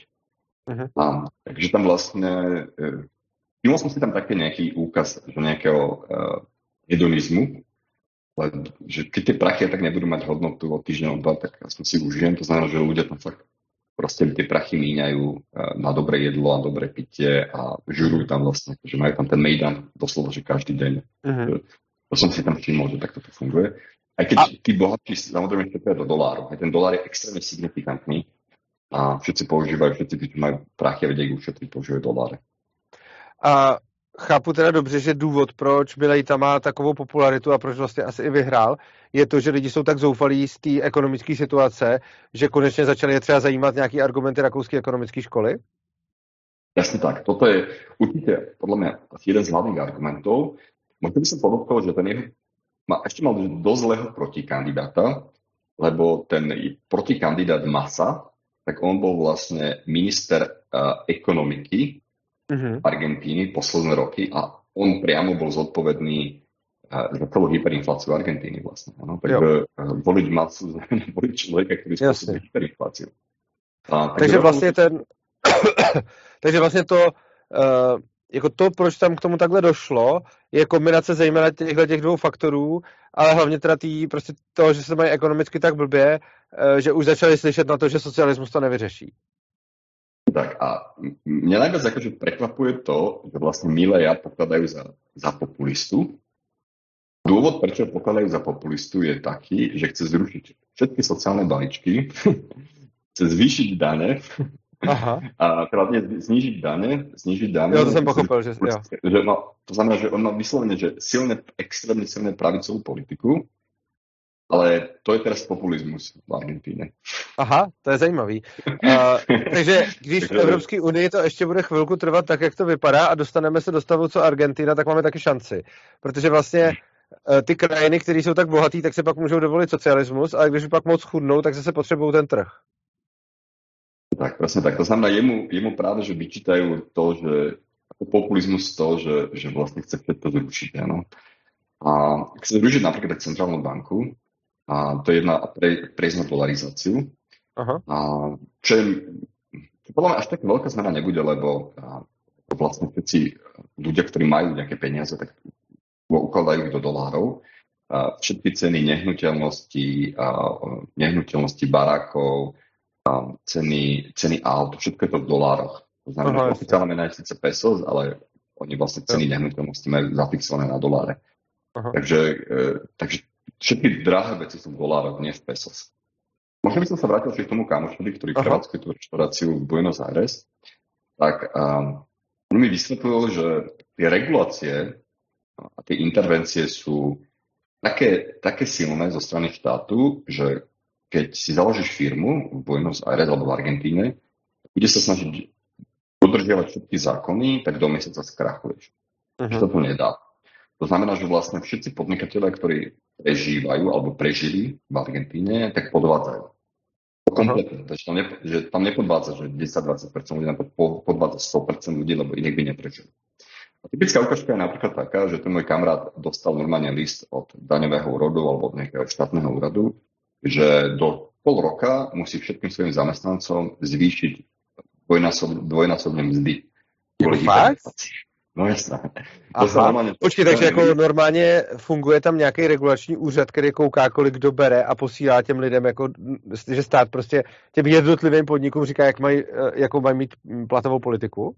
Uh-huh. A, takže tam vlastne... E, som si tam také nejaký úkaz, že nejakého uh, hedonizmu, že keď tie prachy tak nebudú mať hodnotu o týždeň, o dva, tak aspoň si užijem. To znamená, že ľudia tam fakt proste tie prachy míňajú e, na dobré jedlo a dobré pitie a žurujú tam vlastne, že majú tam ten mejdan doslova, že každý deň. Uh-huh. To som si tam všimol, že takto to funguje. Aj keď a... tí bohatší samozrejme vstupujú do doláru. Aj ten dolár je extrémne signifikantný a všetci používajú, všetci, ktorí majú prachy a vedia ich ušetriť, používajú doláre. A chápu teda dobře, že důvod, proč Milejta má takovou popularitu a proč vlastně asi i vyhrál, je to, že lidi jsou tak zoufalí z té ekonomické situace, že konečně začali je třeba zajímat nějaký argumenty rakouské ekonomické školy? Jasne tak. Toto je určite podľa mňa jeden z hlavných argumentov. Možno by som podotkol, že ten jeho, má, ešte mal dosť zlého protikandidáta, lebo ten protikandidát Masa, tak on bol vlastne minister uh, ekonomiky uh-huh. Argentíny posledné roky a on priamo bol zodpovedný uh, za celú hyperinfláciu Argentíny vlastne. Ano? Takže uh, voliť masu voliť človeka, ktorý spôsobí hyperinfláciu. A, takže, takže vlastně ten, takže vlastně to, uh, jako to, proč tam k tomu takhle došlo, je kombinace zejména těchto těch dvou faktorů, ale hlavně teda tý, prostě toho, že se mají ekonomicky tak blbě, uh, že už začali slyšet na to, že socialismus to nevyřeší. Tak a mňa najviac akože prekvapuje to, že vlastne ja pokladajú za, za populistu. Dôvod, prečo pokladajú za populistu, je taký, že chce zrušiť všetky sociálne balíčky, chce zvýšiť dane, Aha. A teda nie, znižiť dane, znižiť dane. Jo, to som pochopil, že, jo. že no, to znamená, že on má vyslovene, že silné, extrémne silné pravicovú politiku, ale to je teraz populizmus v Argentíně. Aha, to je zajímavý. Uh, takže když v Evropské unii to ještě bude chvilku trvat tak, jak to vypadá a dostaneme se do stavu, co Argentina, tak máme taky šanci. Protože vlastně uh, ty krajiny, které jsou tak bohatý, tak se pak můžou dovolit socialismus, ale když pak moc chudnou, tak zase potřebují ten trh. Tak, presne tak. To znamená, jemu, jemu práve, že vyčítajú to, že ako populizmus to, že, že vlastne chce všetko zrušiť. Áno. A chce zrušiť napríklad tak centrálnu banku, a to je jedna pre, prejsť na dolarizáciu. Aha. A čo je, podľa mňa až tak veľká zmena nebude, lebo a, vlastne všetci ľudia, ktorí majú nejaké peniaze, tak ukladajú ich do dolárov. A všetky ceny nehnuteľností, a, nehnuteľnosti barákov, a ceny, ceny aut, všetko je to v dolároch. To znamená, že oficiálna mena je síce pesos, ale oni vlastne ceny nehnuteľnosti majú zafixované na doláre. Aha. Takže, e, takže všetky drahé veci sú v dolároch, nie v pesos. Možno by som sa vrátil k tomu kamošovi, ktorý prevádzkuje tú reštauráciu v Buenos Aires. Tak um, on mi vysvetlil, že tie regulácie a tie intervencie sú také, také silné zo strany štátu, že keď si založíš firmu v Buenos Aires alebo v Argentíne, bude sa snažiť dodržiavať všetky zákony, tak do mesiaca skrachuješ. Uh-huh. Že to tu nedá. To znamená, že vlastne všetci podnikatelia, ktorí prežívajú alebo prežili v Argentíne, tak podvádzajú. Kompletne. Takže tam, že tam nepodvádza, že 10-20% ľudí, podvádza 100% ľudí, lebo iných by neprežili. A typická ukážka je napríklad taká, že ten môj kamarát dostal normálne list od daňového úradu alebo od nejakého štátneho úradu, že do pol roka musí všetkým svojim zamestnancom zvýšiť dvojnásob, dvojnásobne mzdy. Fakt? No jasné. Aha. Počkej, takže jako normálně funguje tam nějaký regulační úřad, který kouká, kolik kdo bere a posílá těm lidem, jako, že stát prostě těm jednotlivým podnikům říká, jak mají, jakou mají mít platovou politiku?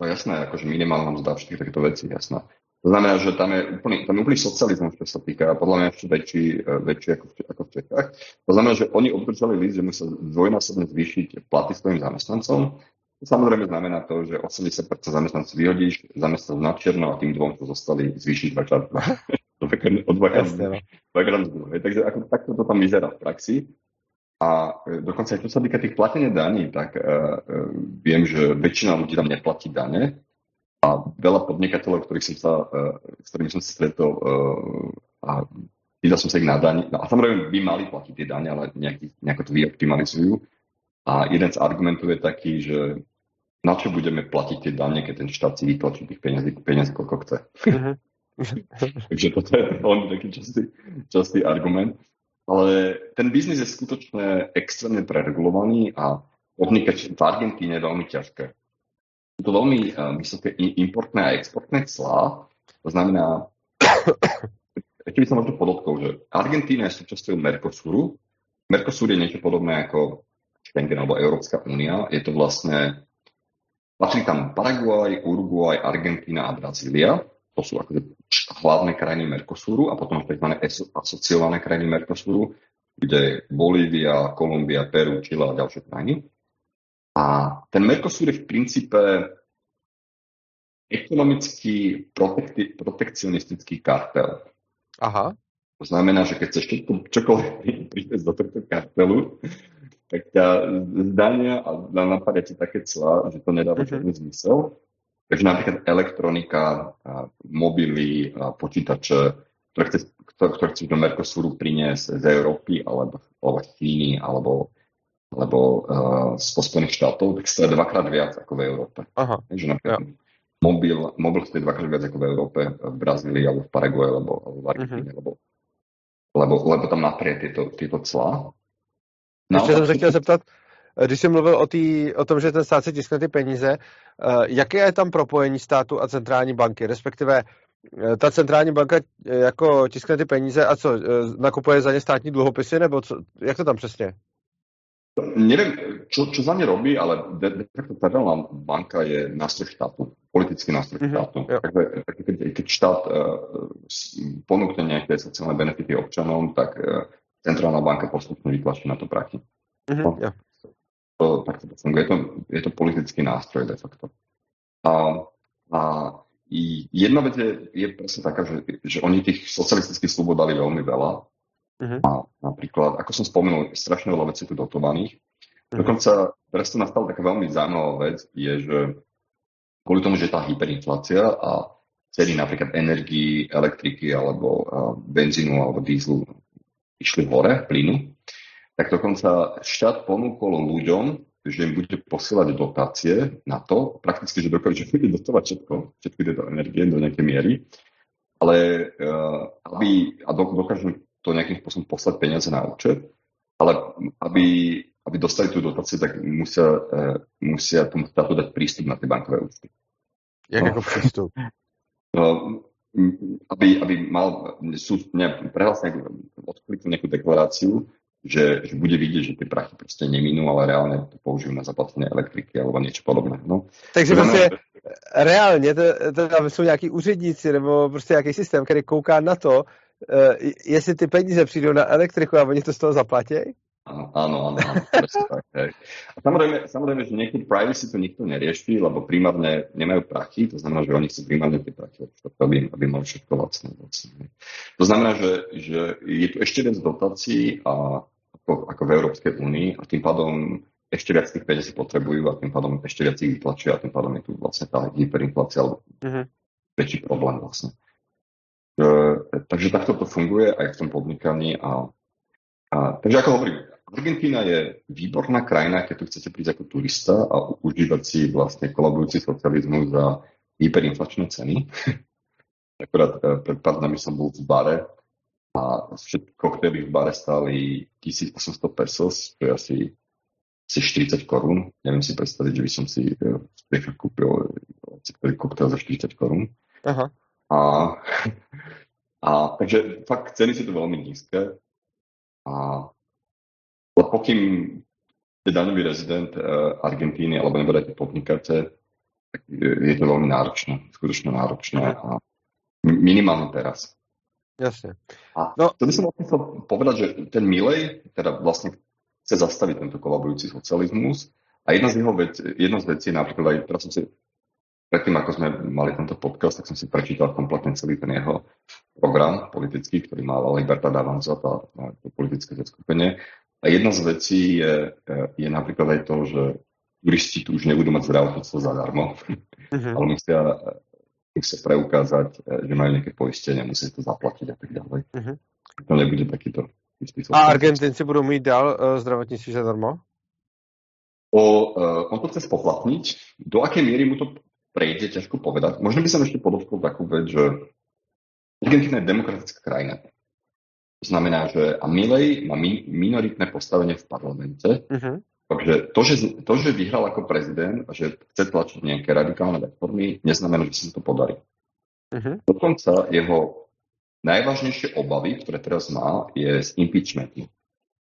No jasné, akože minimálna mzda, všetky takéto veci, jasné. To znamená, že tam je úplný, tam je úplný socializmus, čo sa týka, podľa mňa ešte väčší, e, väčší ako, v, ako v Čechách. To znamená, že oni obdržali list, že musia dvojnásobne zvýšiť platy svojim zamestnancom. Samozrejme znamená to, že 80% zamestnancov vyhodíš, zamestnancov na čierno a tým dvom, čo zostali, zvýšiť dvakrát, o dvakrát, no. dvakrát Takže ako, takto to tam vyzerá v praxi. A e, dokonca aj čo sa týka tých platenia daní, tak uh, uh, viem, že väčšina ľudí tam neplatí dane, a veľa podnikateľov, ktorých som sa, uh, s ktorými som sa stretol uh, a pýtal som sa ich na daň. No a samozrejme by mali platiť tie dane, ale nejaký, nejako to vyoptimalizujú. A jeden z argumentov je taký, že na čo budeme platiť tie dane, keď ten štát si vytlačí tých peniazí, peniazí koľko chce. Uh-huh. Takže toto je veľmi taký častý, častý argument. Ale ten biznis je skutočne extrémne preregulovaný a podnikať v Argentíne je veľmi ťažké sú to veľmi uh, vysoké importné a exportné clá. To znamená, ešte by som možno podotkol, že Argentína je súčasťou Mercosuru. Mercosur je niečo podobné ako Schengen alebo Európska únia. Je to vlastne, patrí tam Paraguaj, Uruguay, Argentína a Brazília. To sú akože hlavné krajiny Mercosuru a potom tzv. asociované krajiny Mercosuru, kde je Bolívia, Kolumbia, Peru, Chile a ďalšie krajiny. A ten Mercosur je v princípe ekonomický protekti- protekcionistický kartel. Aha. To znamená, že keď chceš čokoľvek prísť do tohto kartelu, tak ťa zdania a napadá ti také clá, že to nedáva uh-huh. žiadny zmysel. Takže napríklad elektronika, mobily, počítače, ktoré, chce, ktoré, ktoré chceš do Mercosuru priniesť z Európy alebo, alebo z Číny alebo alebo uh, z Spojených štátov, tak stojí dvakrát viac ako v Európe. Aha. Takže napríklad ja. mobil, mobil stojí dvakrát viac ako v Európe, v Brazílii alebo v Paraguay alebo, alebo v Argentíne, uh-huh. lebo, lebo, lebo tam naprie tieto, tieto clá. No, Ještě jsem se chtěl zeptat, když jsi mluvil o, tý, o tom, že ten stát si tiskne ty peníze, uh, jaké je tam propojení státu a centrální banky, respektive uh, ta centrální banka uh, jako tiskne ty peníze a co, nakupuje za ně státní dluhopisy, nebo co, jak to tam přesně? Neviem, čo, čo za ne robí, ale de, de facto Federálna banka je nástroj štátu, politický nástroj mm-hmm, štátu. Jo. Takže keď, keď štát uh, ponúkne nejaké sociálne benefity občanom, tak uh, centrálna banka postupne vytlačí na to prachy. Mm-hmm, no, jo. to, tak to funguje. Je to, je to politický nástroj de facto. A, a jedna vec je, je presne taká, že, že oni tých socialistických slubov dali veľmi veľa Uh-huh. A napríklad, ako som spomenul, strašne veľa vecí tu dotovaných. Uh-huh. Dokonca teraz to nastala taká veľmi zaujímavá vec, je, že kvôli tomu, že tá hyperinflácia a ceny napríklad energii, elektriky alebo benzínu alebo dízlu išli hore, plynu, tak dokonca štát ponúkol ľuďom, že im bude posielať dotácie na to, prakticky, že dokáže bude dotovať všetko, všetky tieto energie do nejakej miery, ale uh, aby, a dokážu to nejakým spôsobom poslať peniaze na účet, ale aby, aby dostali tú dotáciu, tak musia, uh, musia tomu štátu dať prístup na tie bankové účty. Jak no. ako prístup? No, aby, aby mal súd ne, prehlasne odkliknúť nejakú deklaráciu, že, že bude vidieť, že tie prachy proste neminú, ale reálne to použijú na zaplatenie elektriky alebo niečo podobné. No. Takže to prostě reálně to, to tam jsou nějaký úředníci nebo prostě nějaký systém, který kouká na to, uh, jestli ty peníze přijdou na elektriku a oni to z toho zaplatí? Áno, áno, áno, tak. Hej. A samozrejme, samozrejme, že niekedy privacy to nikto nerieši, lebo primárne nemajú prachy, to znamená, že oni chcú primárne tie prachy, aby, aby mali všetko lacné. Vlastne. To znamená, že, že je tu ešte viac dotácií a, ako, ako v Európskej únii a tým pádom ešte viac tých peniazí potrebujú a tým pádom ešte viac ich vytlačia a tým pádom je tu vlastne tá hyperinflácia alebo uh-huh. väčší problém vlastne. E, takže takto to funguje aj v tom podnikaní. A, a, takže ako hovorím, Argentína je výborná krajina, keď tu chcete prísť ako turista a užívať si vlastne kolabujúci socializmus za hyperinflačné ceny. Akurát e, pred pár dnami som bol v bare a všetky koktejly v bare stáli 1800 pesos, to je asi, asi 40 korún. Neviem si predstaviť, že by som si v e, kúpil ktorý koktejl za 40 korún. Aha. A, a takže fakt ceny sú tu veľmi nízke. A pokým je daňový rezident uh, Argentíny alebo nebudete podnikáte, tak je, to veľmi náročné, skutočne náročné. A minimálne teraz. Jasne. A no. to by som chcel povedať, že ten Milej teda vlastne chce zastaviť tento kolabujúci socializmus a jedna z, jeho vec, jedna z vecí, napríklad aj teraz som si predtým, ako sme mali tento podcast, tak som si prečítal kompletne celý ten jeho program politický, ktorý mal Libertad Avanza, tá, to politické zoskupenie. A jedna z vecí je, je napríklad aj to, že turisti tu už nebudú mať zdravotníctvo zadarmo, uh-huh. ale musia sa preukázať, e, že majú nejaké poistenie, musí to zaplatiť a tak ďalej. Uh-huh. To nebude takýto istý A Argentinci budú mít dál uh, zdravotníctví zadarmo? O, uh, on to chce spoplatniť. Do akej miery mu to prejde, ťažko povedať. Možno by som ešte podotkol takú vec, že Argentina je demokratická krajina. To znamená, že a Milej má mi, minoritné postavenie v parlamente, uh-huh. Takže to že, to, že vyhral ako prezident a že chce tlačiť nejaké radikálne reformy, neznamená, že sa to podarí. Uh-huh. Dokonca jeho najvážnejšie obavy, ktoré teraz má, je z impeachmentu.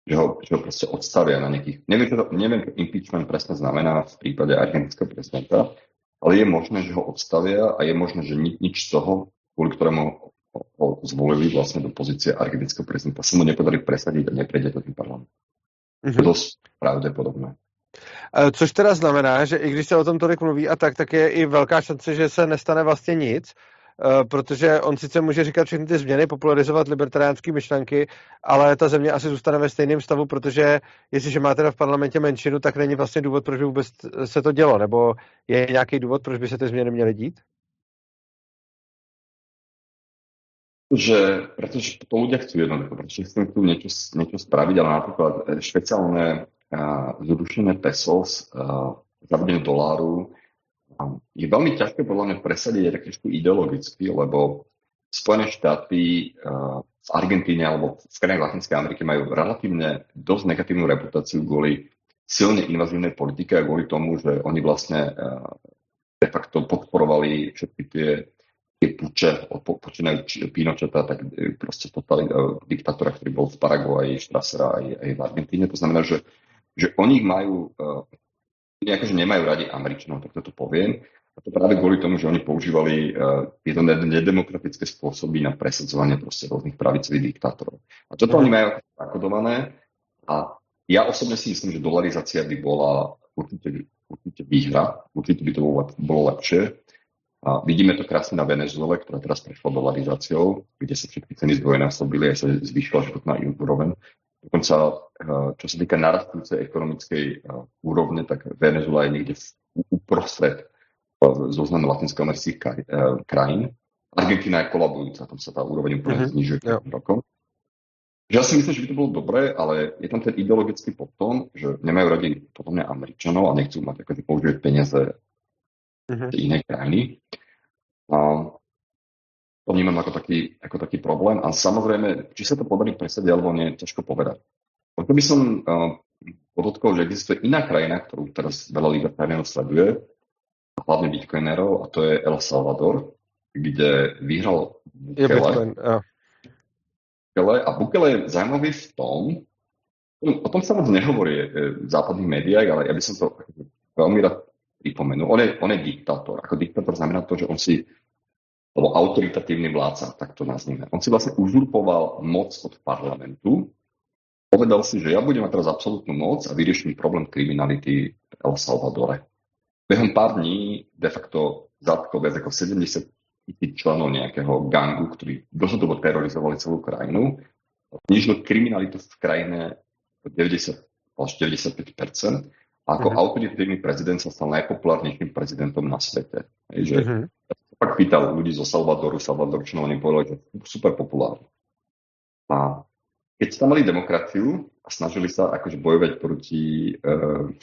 Že ho, že ho proste odstavia na nejakých... Neviem, čo, to, neviem, čo impeachment presne znamená v prípade argentinského prezidenta, ale je možné, že ho odstavia a je možné, že ni, nič z toho, kvôli ktorému ho, zvolili vlastne do pozície argentinského prezidenta, sa mu nepodarí presadiť a neprejde to tým parlamentom. Mm-hmm. Dost pravděpodobné. Což teda znamená, že i když se o tom tolik mluví a tak, tak je i velká šance, že se nestane vlastně nic, eh, protože on sice může říkat všechny ty změny, popularizovat libertariánské myšlenky, ale ta země asi zůstane ve stejném stavu, protože jestliže má teda v parlamentě menšinu, tak není vlastně důvod, proč by vůbec se to dělo, nebo je nějaký důvod, proč by se ty změny měly dít? Že, pretože to ľudia chcú jednoducho, pretože chcú niečo, niečo spraviť, ale napríklad e, špeciálne uh, zrušené pesos, uh, zavedenie doláru, uh, je veľmi ťažké podľa mňa presadiť aj trošku ideologicky, lebo Spojené štáty uh, v Argentíne alebo v krajinách Latinskej Ameriky majú relatívne dosť negatívnu reputáciu kvôli silne invazívnej politike a kvôli tomu, že oni vlastne uh, de facto podporovali všetky tie tie puče, počínajú Pinocheta, tak e, proste totali, uh, diktátora, ktorý bol v Paraguaji, Strassera aj, aj v Argentíne. To znamená, že, že oni majú, uh, nejako, že nemajú radi Američanov, tak toto poviem. A to práve kvôli tomu, že oni používali tieto nedemokratické spôsoby na presadzovanie proste rôznych pravicových diktátorov. A toto oni majú zakodované a ja osobne si myslím, že dolarizácia by bola určite, určite výhra, určite by to bolo, bolo lepšie, a vidíme to krásne na Venezuele, ktorá teraz prešla dolarizáciou, kde sa všetky ceny zdvojnásobili a sa zvýšila životná úroveň. Dokonca, eh, čo sa týka narastujúcej ekonomickej eh, úrovne, tak Venezuela je niekde uprostred eh, zoznamu latinskoamerických krajín. Argentina je kolabujúca, tam sa tá úroveň úplne mm-hmm. znižuje yeah. rokom. Ja si myslím, že by to bolo dobré, ale je tam ten ideologický potom, že nemajú radi potom mňa Američanov a nechcú mať akože používať peniaze uh-huh. inej krajiny. A to vnímam ako taký, ako taký problém. A samozrejme, či sa to podarí presadiť alebo nie, ťažko povedať. Preto by som uh, podotkol, že existuje iná krajina, ktorú teraz veľa libertariánov sleduje, hlavne bitcoinerov, a to je El Salvador, kde vyhral Bukele. Je Bitcoin, ja. Bukele. A Bukele je zaujímavý v tom, o tom sa moc nehovorí e, v západných médiách, ale ja by som to veľmi rád pripomenul. On je, on je diktátor. Ako diktátor znamená to, že on si, alebo autoritatívny vládca, tak to nazvime. On si vlastne uzurpoval moc od parlamentu, povedal si, že ja budem mať teraz absolútnu moc a vyrieším problém kriminality v El Salvadore. Behom pár dní de facto zatkol viac ako 70 tisíc členov nejakého gangu, ktorí dlhodobo terorizovali celú krajinu. Znižil kriminalitu v krajine 90 až 95 a ako uh-huh. autoritatívny prezident sa stal najpopulárnejším prezidentom na svete. Hej, že uh-huh. ja som pak pýtal ľudí zo Salvadoru, Salvadorčanov, oni povedali, že super populárni. A keď tam mali demokraciu a snažili sa akože bojovať proti, uh,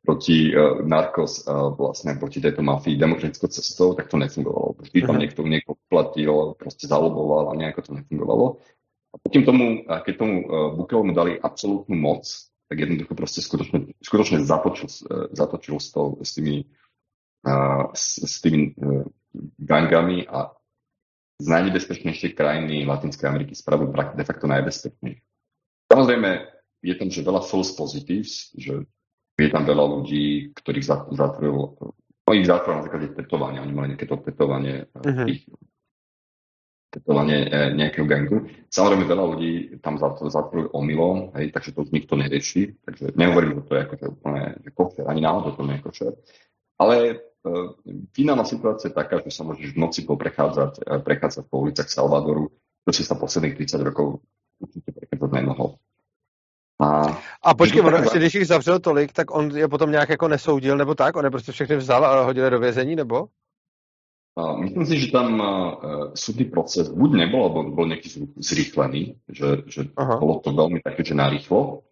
proti uh, narkos, uh, vlastne proti tejto mafii demokratickou cestou, tak to nefungovalo. Vždy tam uh-huh. niekto niekoho platil, proste zaloboval a nejako to nefungovalo. A potom tomu, keď tomu Bukelomu dali absolútnu moc, tak jednoducho proste skutočne, skutočne zatočil, e, zatočil s, to, s tými, uh, s, s tými uh, gangami a z najnebezpečnejších krajiny Latinskej Ameriky spravil de facto najbezpečnejšie. Samozrejme, je tam že veľa false positives, že je tam veľa ľudí, ktorých zatvoril, no ich zatvoril na základe tetovania, oni mali nejaké to tetovanie uh-huh. tých tetovanie e, nejakého gangu. Samozrejme veľa ľudí tam zatvorujú omylom, hej, takže to nikto nerieši. Takže nehovorím, že to je akože úplne že košer, ani náhodou to nie je košer. Ale e, finálna situácia je taká, že sa môžeš v noci poprechádzať e, prechádzať po uliciach Salvadoru, čo si sa posledných 30 rokov určite prechádzať nemohol. A, a počkej, ono, ještě, když jich zavřel tolik, tak on je potom nějak jako nesoudil, nebo tak? On je prostě všechny vzal a hodil do vězení, nebo? Myslím si, že tam uh, súdny proces buď nebol, alebo bol nejaký zrýchlený, že, že bolo to veľmi také, že narýchlo.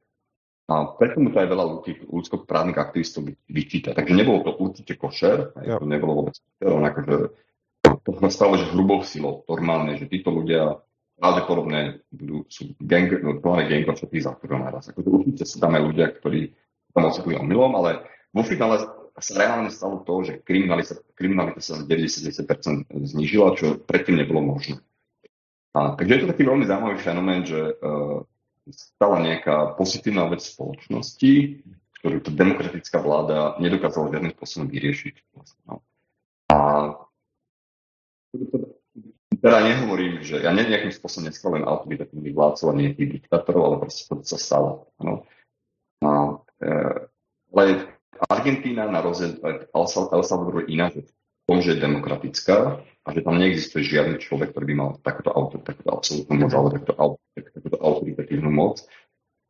A preto mu to aj veľa ľudskoprávnych aktivistov vyčíta. Takže nebolo to určite košer, aj to nebolo vôbec košer, on akože to nastalo, že hrubou silou, normálne, že títo ľudia pravdepodobne budú, sú gang, no, gangov všetkých zákonov naraz. Akože určite sú tam aj ľudia, ktorí tam ocitli omylom, ale vo finále sa reálne stalo to, že kriminalita, kriminalita sa 90-10% znižila, čo predtým nebolo možné. A, takže je to taký veľmi zaujímavý fenomén, že uh, stala nejaká pozitívna vec spoločnosti, ktorú tá demokratická vláda nedokázala žiadnym spôsobom vyriešiť. Vlastne, no. A teda nehovorím, že ja nejakým spôsobom neschválujem autoritatívnych vládcov a nejakých diktátorov, ale proste to sa stalo. No. A, e, Argentína na rozdiel od El Salvadoru iná, že v tom, že je demokratická a že tam neexistuje žiadny človek, ktorý by mal takúto, autor, takúto absolútnu moc alebo takúto, takúto autoritatívnu moc.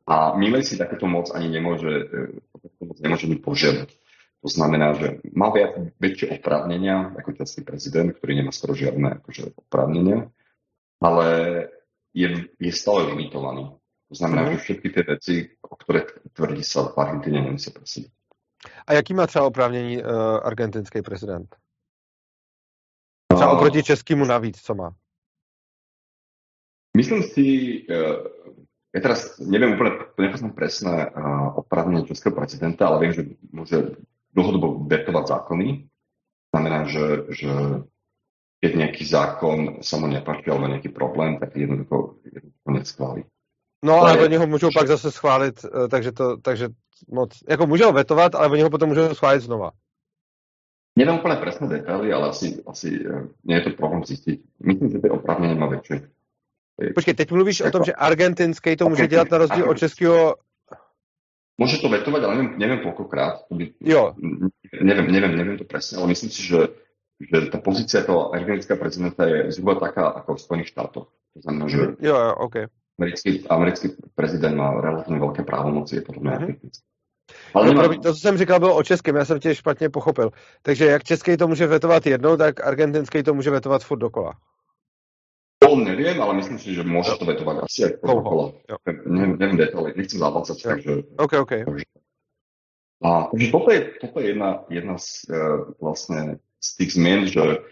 A Milej si takéto moc ani nemôže, e, moc nemôže mi požiadať. To znamená, že má viac, väčšie oprávnenia ako český prezident, ktorý nemá skoro žiadne akože, oprávnenia, ale je, je stále limitovaný. To znamená, mm. že všetky tie veci, o ktoré tvrdí sa v Argentíne, nemusia presediť. A jaký má třeba oprávnění uh, argentinský prezident? Třeba no. oproti českému navíc, co má? Myslím si, uh, ja teraz neviem úplne, nepoznám presné uh, oprávnenie českého prezidenta, ale viem, že môže dlhodobo vetovať zákony. Znamená, že, že keď nejaký zákon sa mu nepáči alebo nejaký problém, tak jednoducho, jednoducho neschváli. No ale oni ho môžu pak zase schválit, takže, to, takže moc, jako může ho vetovat, ale oni ho potom můžou schválit znova. Neviem úplne presné detaily, ale asi, asi eh, nie je to problém zistiť. Myslím, že to je oprávnenie má väčšie. Počkej, teď mluvíš jako... o tom, že argentinský to může dělat na rozdíl od českého... Môže to vetovať, ale neviem, neviem koľkokrát. Jo. Neviem, neviem, neviem to presne, ale myslím si, že, že tá pozícia toho argentinského prezidenta je zhruba taká ako v Spojených štátoch. To znamená, že jo, jo, okay americký, americký prezident má relatívne veľké právomoci, je podľa mňa mm-hmm. Ale no, to, co jsem říkal, bylo o českém, já jsem tě špatně pochopil. Takže jak český to může vetovat jednou, tak argentinský to může vetovat furt dokola. To neviem, ale myslím si, že môže to vetovať asi po dokola. Neviem, neviem detaily, nechcem zavacať, takže... OK, OK. Takže, a, takže toto je, toto je jedna, jedna z, uh, vlastne z tých zmien, že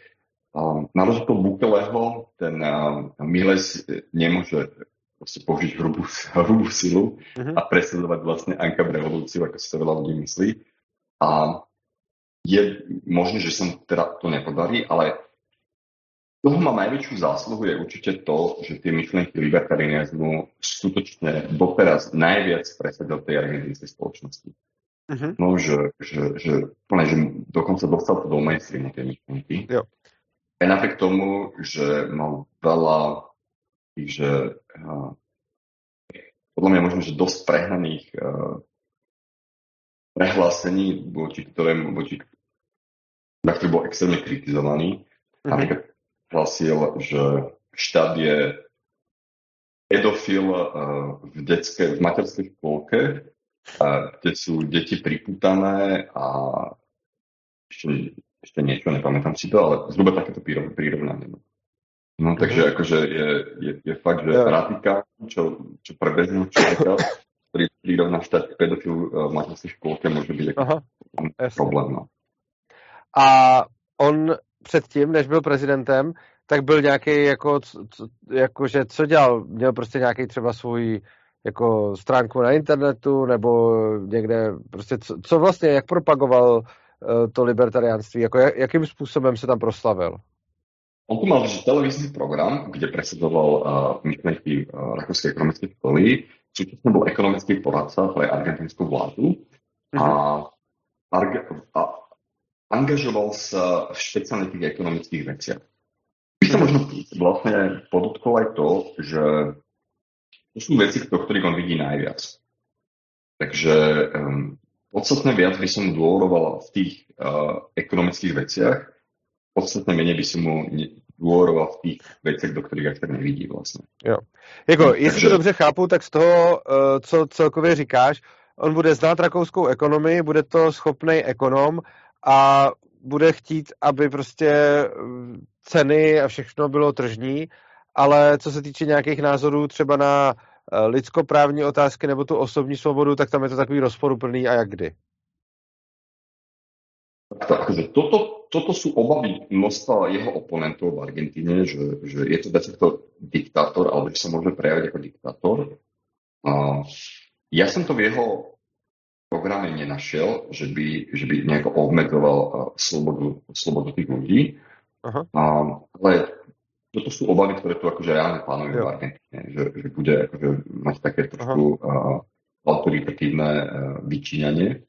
uh, na rozdiel Bukeleho ten uh, Miles nemôže proste použiť hrubú, hrubú silu uh-huh. a presledovať vlastne Ankam revolúciu, ako si to veľa ľudí myslí. A je možné, že sa teda to nepodarí, ale toho má najväčšiu zásluhu je určite to, že tie myšlienky libertarianizmu skutočne doteraz najviac presadil tej argentinskej spoločnosti. Uh-huh. No, že, že, že, plne, že dokonca dostal to do mainstreamu tie myšlienky. Jo. Aj napriek tomu, že mal veľa že podľa mňa možno, že dosť prehnaných uh, prehlásení, voči ktorým, voči, na ktorý bol extrémne kritizovaný. Mm-hmm. Napríklad hlasil, že štát je pedofil uh, v, detskej, v materskej škôlke, kde sú deti priputané a ešte, ešte niečo, nepamätám si to, ale zhruba takéto prirovnanie. No takže mm-hmm. akože je, je, je fakt, že ja. radikál, čo, čo pre bežného človeka, ktorý prirovná štát pedofil v materskej škôlke, môže byť Aha, problém. No. A on předtím, než byl prezidentem, tak byl nějaký, jako, jako, že co dělal? Měl prostě nějaký třeba svůj jako stránku na internetu, nebo někde, prostě co, co vlastně, jak propagoval uh, to libertariánství, jako jak, jakým způsobem se tam proslavil? On tu mal že televízny program, kde presedoval uh, myšlenky uh, Rakúskej ekonomickej školy. Súčasne bol ekonomický poradca pre argentínsku vládu uh-huh. a, arge, a angažoval sa v špeciálne tých ekonomických veciach. by som možno vlastne podotkol aj to, že to sú veci, do ktorých on vidí najviac. Takže um, podstatne viac by som dôvoroval v tých uh, ekonomických veciach, podstatne menej by som mu dôvoroval v tých veciach, do kterých jak tak nevidí vlastně. Jo. Jako, hmm, jestli takže... to dobře chápu, tak z toho, uh, co celkově říkáš, on bude znát rakouskou ekonomii, bude to schopný ekonom a bude chtít, aby prostě eh, ceny a všechno bylo tržní, ale co se týče nějakých názorů třeba na eh, lidskoprávní otázky nebo tu osobní svobodu, tak tam je to takový rozporuplný a jak kdy. Takže toto, toto sú obavy množstva jeho oponentov v Argentíne, že, že je to to diktátor, alebo že sa môže prejaviť ako diktátor. A ja som to v jeho programe nenašiel, že by, že by nejako obmedzoval slobodu, slobodu tých ľudí. Aha. A, ale toto sú obavy, ktoré tu akože reálne plánujú v Argentíne, že, že bude akože mať také trošku uh, autoritatívne uh, vyčíňanie.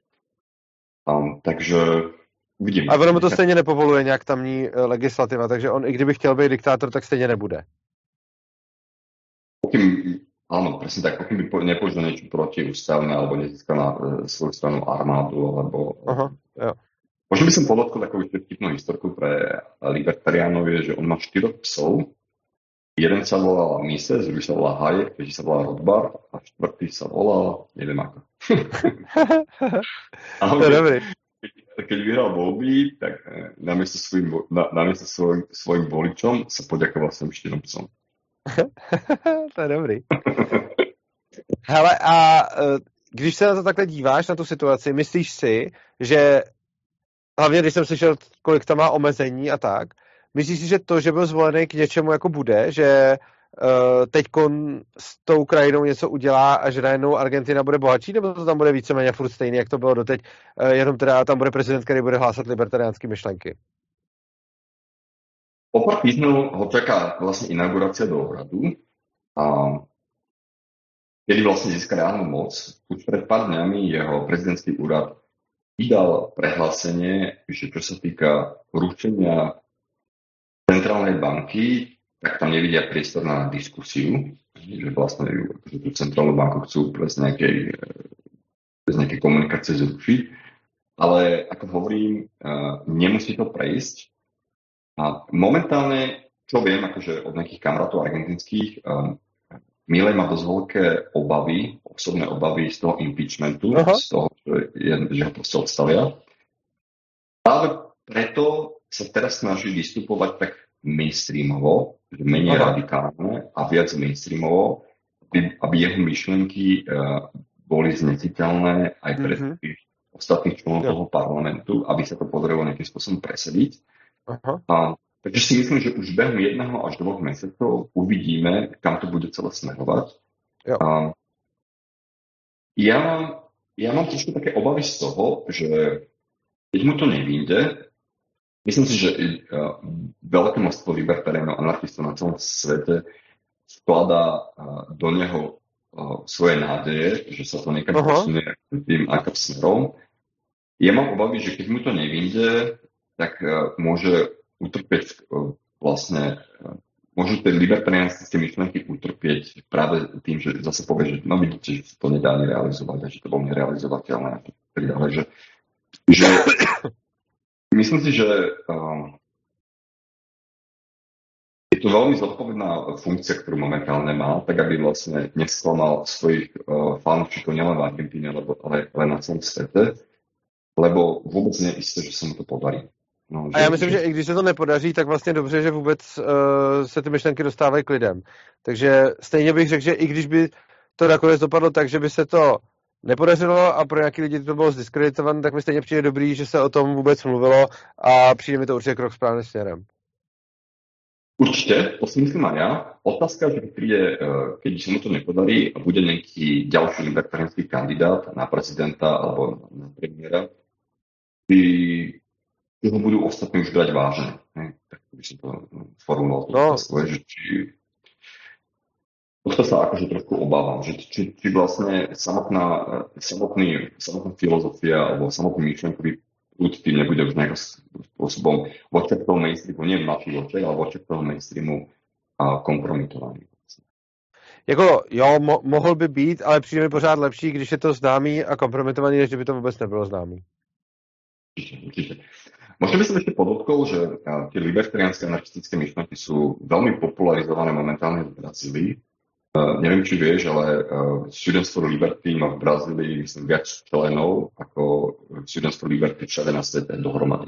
Um, takže Uvidíme. A ono mu to stejně nepovoluje nějak tamní eh, legislativa, takže on, i kdyby chtěl být diktátor, tak stejně nebude. Pokým, áno, presne tak, pokým by nepožil niečo protiústavné alebo nezískal na e, svoju stranu armádu, alebo... Aha, jo. Možno by som podotkol takú vtipnú historku pre libertariánov je, že on má štyroch psov. Jeden sa volal Mises, druhý sa volá Hayek, tretí sa volá Rothbard a štvrtý sa volá, neviem ako. to je dobrý keď vyhral voľby, tak eh, namiesto svojim, na, namiesto svojim, svojim voličom sa poďakoval svojim štyrom psom. to je dobrý. Hele, a eh, když se na to takhle díváš, na tu situaci, myslíš si, že hlavně když jsem slyšel, kolik tam má omezení a tak, myslíš si, že to, že byl zvolený k něčemu jako bude, že teď s tou krajinou něco udělá a že najednou Argentina bude bohatší, nebo to tam bude víceméně furt stejný, jak to bylo doteď, uh, jenom teda tam bude prezident, který bude hlásat libertariánské myšlenky? O pár týždňov ho čaká vlastne inaugurácia do úradu a kedy vlastne získa reálnu moc. Už pred pár dňami jeho prezidentský úrad vydal prehlásenie, že čo sa týka rušenia centrálnej banky, tak tam nevidia priestor na diskusiu, že vlastne že tú centrálnu banku chcú bez nejakej, bez nejakej komunikácie zrušiť. Ale ako hovorím, nemusí to prejsť. A momentálne, čo viem akože od nejakých kamarátov argentinských, Milej má dosť veľké obavy, osobné obavy z toho impeachmentu, Aha. z toho, že ho proste odstavia. Práve preto sa teraz snaží vystupovať tak mainstreamovo, menej Aha. radikálne a viac mainstreamovo, aby, aby jeho myšlenky uh, boli znesiteľné aj pre mm-hmm. tých ostatných členov ja. toho parlamentu, aby sa to podarilo nejakým spôsobom presediť. Aha. A, takže si myslím, že už behom jedného až dvoch mesiacov uvidíme, kam to bude celé smerovať. Ja. A, ja, ja mám trošku také obavy z toho, že keď mu to nevíde, Myslím si, že uh, veľké množstvo libertariánov, anarchistov na celom svete skladá uh, do neho uh, svoje nádeje, že sa to niekam uh-huh. posunie tým akým smerom. Ja mám obavy, že keď mu to nevíde, tak môže utrpieť vlastne môžu tie libertariánske myšlenky utrpieť práve tým, že zase povie, že no vidíte, že to nedá nerealizovať a že to bolo nerealizovateľné a tak ďalej, že, že Myslím si, že uh, je to veľmi zodpovedná funkcia, ktorú momentálne má, tak aby vlastne nesklamal svojich uh, fanúšikov nielen v Argentíne, ale, ale na celom svete, lebo vôbec nie je isté, že sa mu to podarí. No, že, a já myslím, že i když se to nepodaří, tak vlastně dobře, že vůbec uh, se ty myšlenky dostávají k lidem. Takže stejně bych řekl, že i když by to nakonec dopadlo tak, že by se to nepodařilo a pro nějaký lidi to bylo zdiskreditované, tak mi stejně přijde dobrý, že se o tom vůbec mluvilo a přijde mi to určitě krok správným směrem. Určite, to si myslím aj ja. Otázka, že príde, keď sa mu to nepodarí a bude nejaký ďalší libertarianský kandidát na prezidenta alebo na premiéra, by ho budú ostatní už brať vážne. Tak by som to formuloval. No. Svoje, že či Tohto sa akože trošku obávam, že či, či vlastne samotná, samotný, samotná filozofia alebo samotný myšlenkový prúd tým nebude už nejakým spôsobom v očiach toho mainstreamu, nie v našich očiach, ale v očiach toho mainstreamu a kompromitovaný. Jako, jo, mo- mohl by být, ale přijde mi pořád lepší, když je to známý a kompromitovaný, než by to vůbec nebylo známý. Určite, Možno by som ešte podotkol, že tie libertariánske anarchistické myšlenky sú veľmi popularizované momentálne v Brazílii. Uh, neviem, či vieš, ale uh, Students for Liberty má v Brazílii, myslím, viac členov ako Students for Liberty všade na svete dohromady.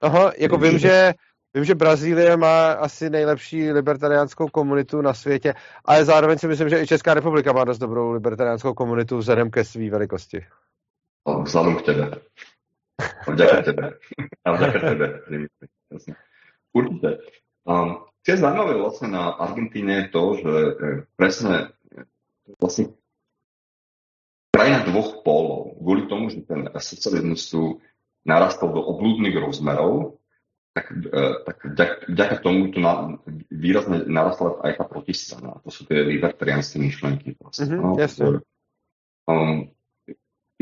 Aha, jako vím, že Vím, že Brazílie má asi nejlepší libertariánskou komunitu na světě, ale zároveň si myslím, že i Česká republika má dost dobrou libertariánskou komunitu vzhledem ke své velikosti. Vzhledem k tebe. Vďaka tebe. A vďaka tebe. Určite. Um, je zaujímavé vlastne na Argentíne je to, že e, presne e, vlastne krajina dvoch pólov. Kvôli tomu, že ten socializmus tu narastol do oblúdnych rozmerov, tak, e, tak vďaka tomu tu na, výrazne narastla aj tá protistrana. To sú tie libertariánske myšlenky. Vlastne, mm-hmm, no? jasne. Um,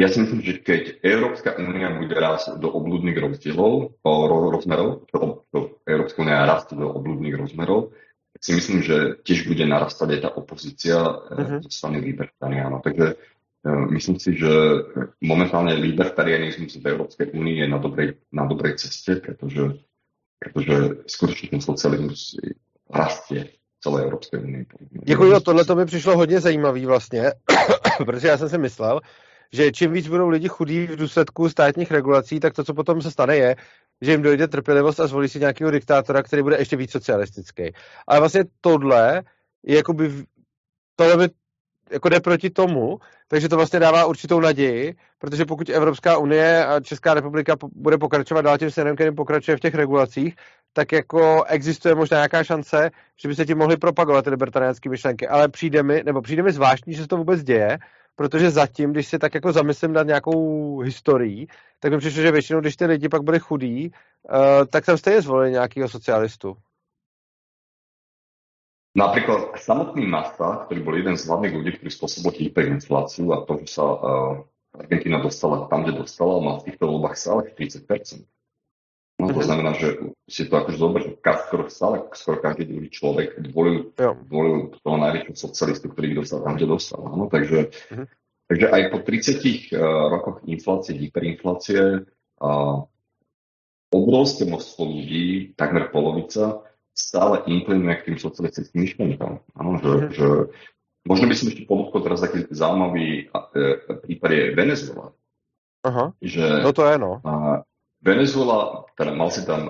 ja si myslím, že keď Európska únia bude rásť do oblúdnych rozdielov, rozmerov, to, to Európska únia rastie do oblúdnych rozmerov, tak si myslím, že tiež bude narastať aj tá opozícia uh-huh. zo strany libertariánov. Takže uh, myslím si, že momentálne libertarianizmus v Európskej únii je na dobrej, na dobrej ceste, pretože, pretože skutočne ten socializmus rastie celé Európské unie. Jako jo, tohle to mi přišlo hodně zajímavý vlastně, protože já jsem si myslel, že čím víc budou lidi chudí v důsledku státních regulací, tak to, co potom se stane, je, že jim dojde trpělivost a zvolí si nějakého diktátora, který bude ještě víc socialistický. Ale vlastně tohle je jakoby, tohle by jako jde proti tomu, takže to vlastně dává určitou naději, protože pokud Evropská unie a Česká republika bude pokračovat dál tím směrem, kterým pokračuje v těch regulacích, tak jako existuje možná nějaká šance, že by se ti mohly propagovat ty libertariánské myšlenky. Ale přijde mi, nebo přijde mi zvláštní, že se to vůbec děje, protože zatím, když si tak jako zamyslím nad nějakou historií, tak mi přišlo, že většinou, když ty lidi pak byli chudí, uh, tak tam stejně zvolili nějakého socialistu. Napríklad samotný Massa, ktorý bol jeden z hlavných ľudí, ktorý spôsobil hyperinfláciu a to, že sa uh, Argentina dostala tam, kde dostala, má v týchto voľbách stále 30%. No, to mm-hmm. znamená, že si to akože zober, že skoro, stále, skoro každý druhý človek volil, volil toho najväčšieho socialistu, ktorý dostal tam, kde dostal. No, takže, mm-hmm. takže aj po 30 uh, rokoch inflácie, hyperinflácie, uh, obrovské množstvo ľudí, takmer polovica, stále inklinuje k tým socialistickým myšlenkám. Áno, že, mm-hmm. že možno by som ešte podotkol teraz taký zaujímavý uh, prípad je Venezuela. Aha, že, no to je no. Uh, Venezuela, teda mal si tam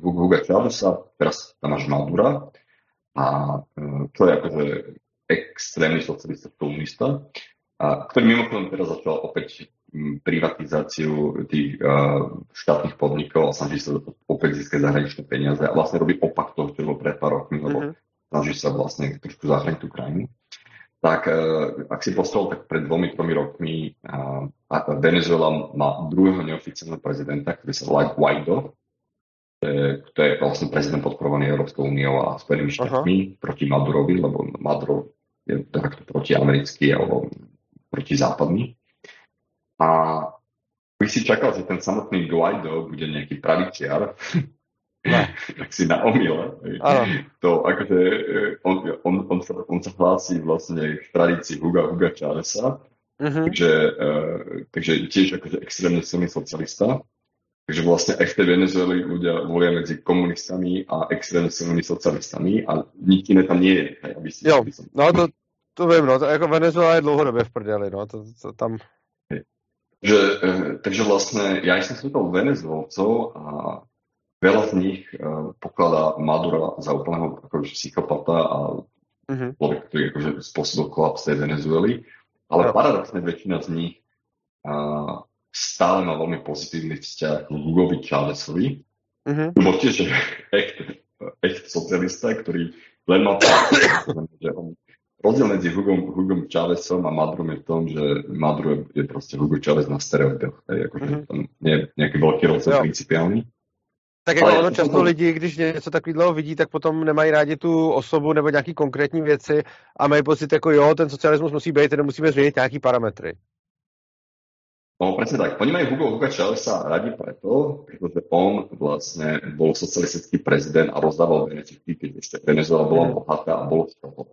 Hugo Chavesa, teraz tam máš Madura, a uh, to je akože extrémny socialista komunista, a, ktorý mimochodom teraz začal opäť privatizáciu tých uh, štátnych podnikov a snaží sa opäť získať zahraničné peniaze. A vlastne robí opak toho, čo bolo pred pár rokmi, lebo mm-hmm. snaží sa vlastne trošku zahraniť tú krajinu tak eh, ak si postrel, tak pred dvomi, tromi rokmi Venezuela má druhého neoficiálneho prezidenta, ktorý sa volá Guaido, to je vlastne prezident podporovaný Európskou úniou a Spojenými štátmi proti Madurovi, lebo Maduro je facto protiamerický alebo proti západný. A by si čakal, že ten samotný Guaido bude nejaký pravičiar. tak si na omyle. To akože on, on, on, sa, on sa hlási vlastne v tradícii Huga Huga Chávesa, uh-huh. takže, uh, takže tiež akože extrémne silný socialista. Takže vlastne aj v tej Venezueli ľudia volia medzi komunistami a extrémne silnými socialistami a nič iné tam nie je. Aby si, jo, aby som... no to, to viem, no, to, ako Venezuela je dlouhodobě v prdeli, no, to, to tam... Že, uh, takže vlastne ja som stretol Venezuelcov a veľa z nich uh, pokladá Madura za úplného akože, psychopata a uh-huh. človek, ktorý akože, spôsobil kolaps tej Venezuely. Ale no. paradoxne väčšina z nich uh, stále má veľmi pozitívny vzťah k Hugovi Chávesovi. Uh-huh. Bol tiež echt, echt socialista, ktorý len má že on Rozdiel medzi Hugom, Hugom Chávesom a Madurom je v tom, že Maduro je, proste Hugo Chávez na stereotypoch. Akože mm-hmm. tam nie je nejaký veľký rozdiel principiálny. Tak jako ono často lidi, když něco takového vidí, tak potom nemají rádi tu osobu nebo nějaký konkrétní věci a mají pocit jako jo, ten socialismus musí být, ten musíme změnit nějaký parametry. No presne tak. Oni majú Hugo Huga Chavesa radi preto, pretože on vlastne bol socialistický prezident a rozdával benefity, keď ešte Venezuela bola bohatá a bolo toho.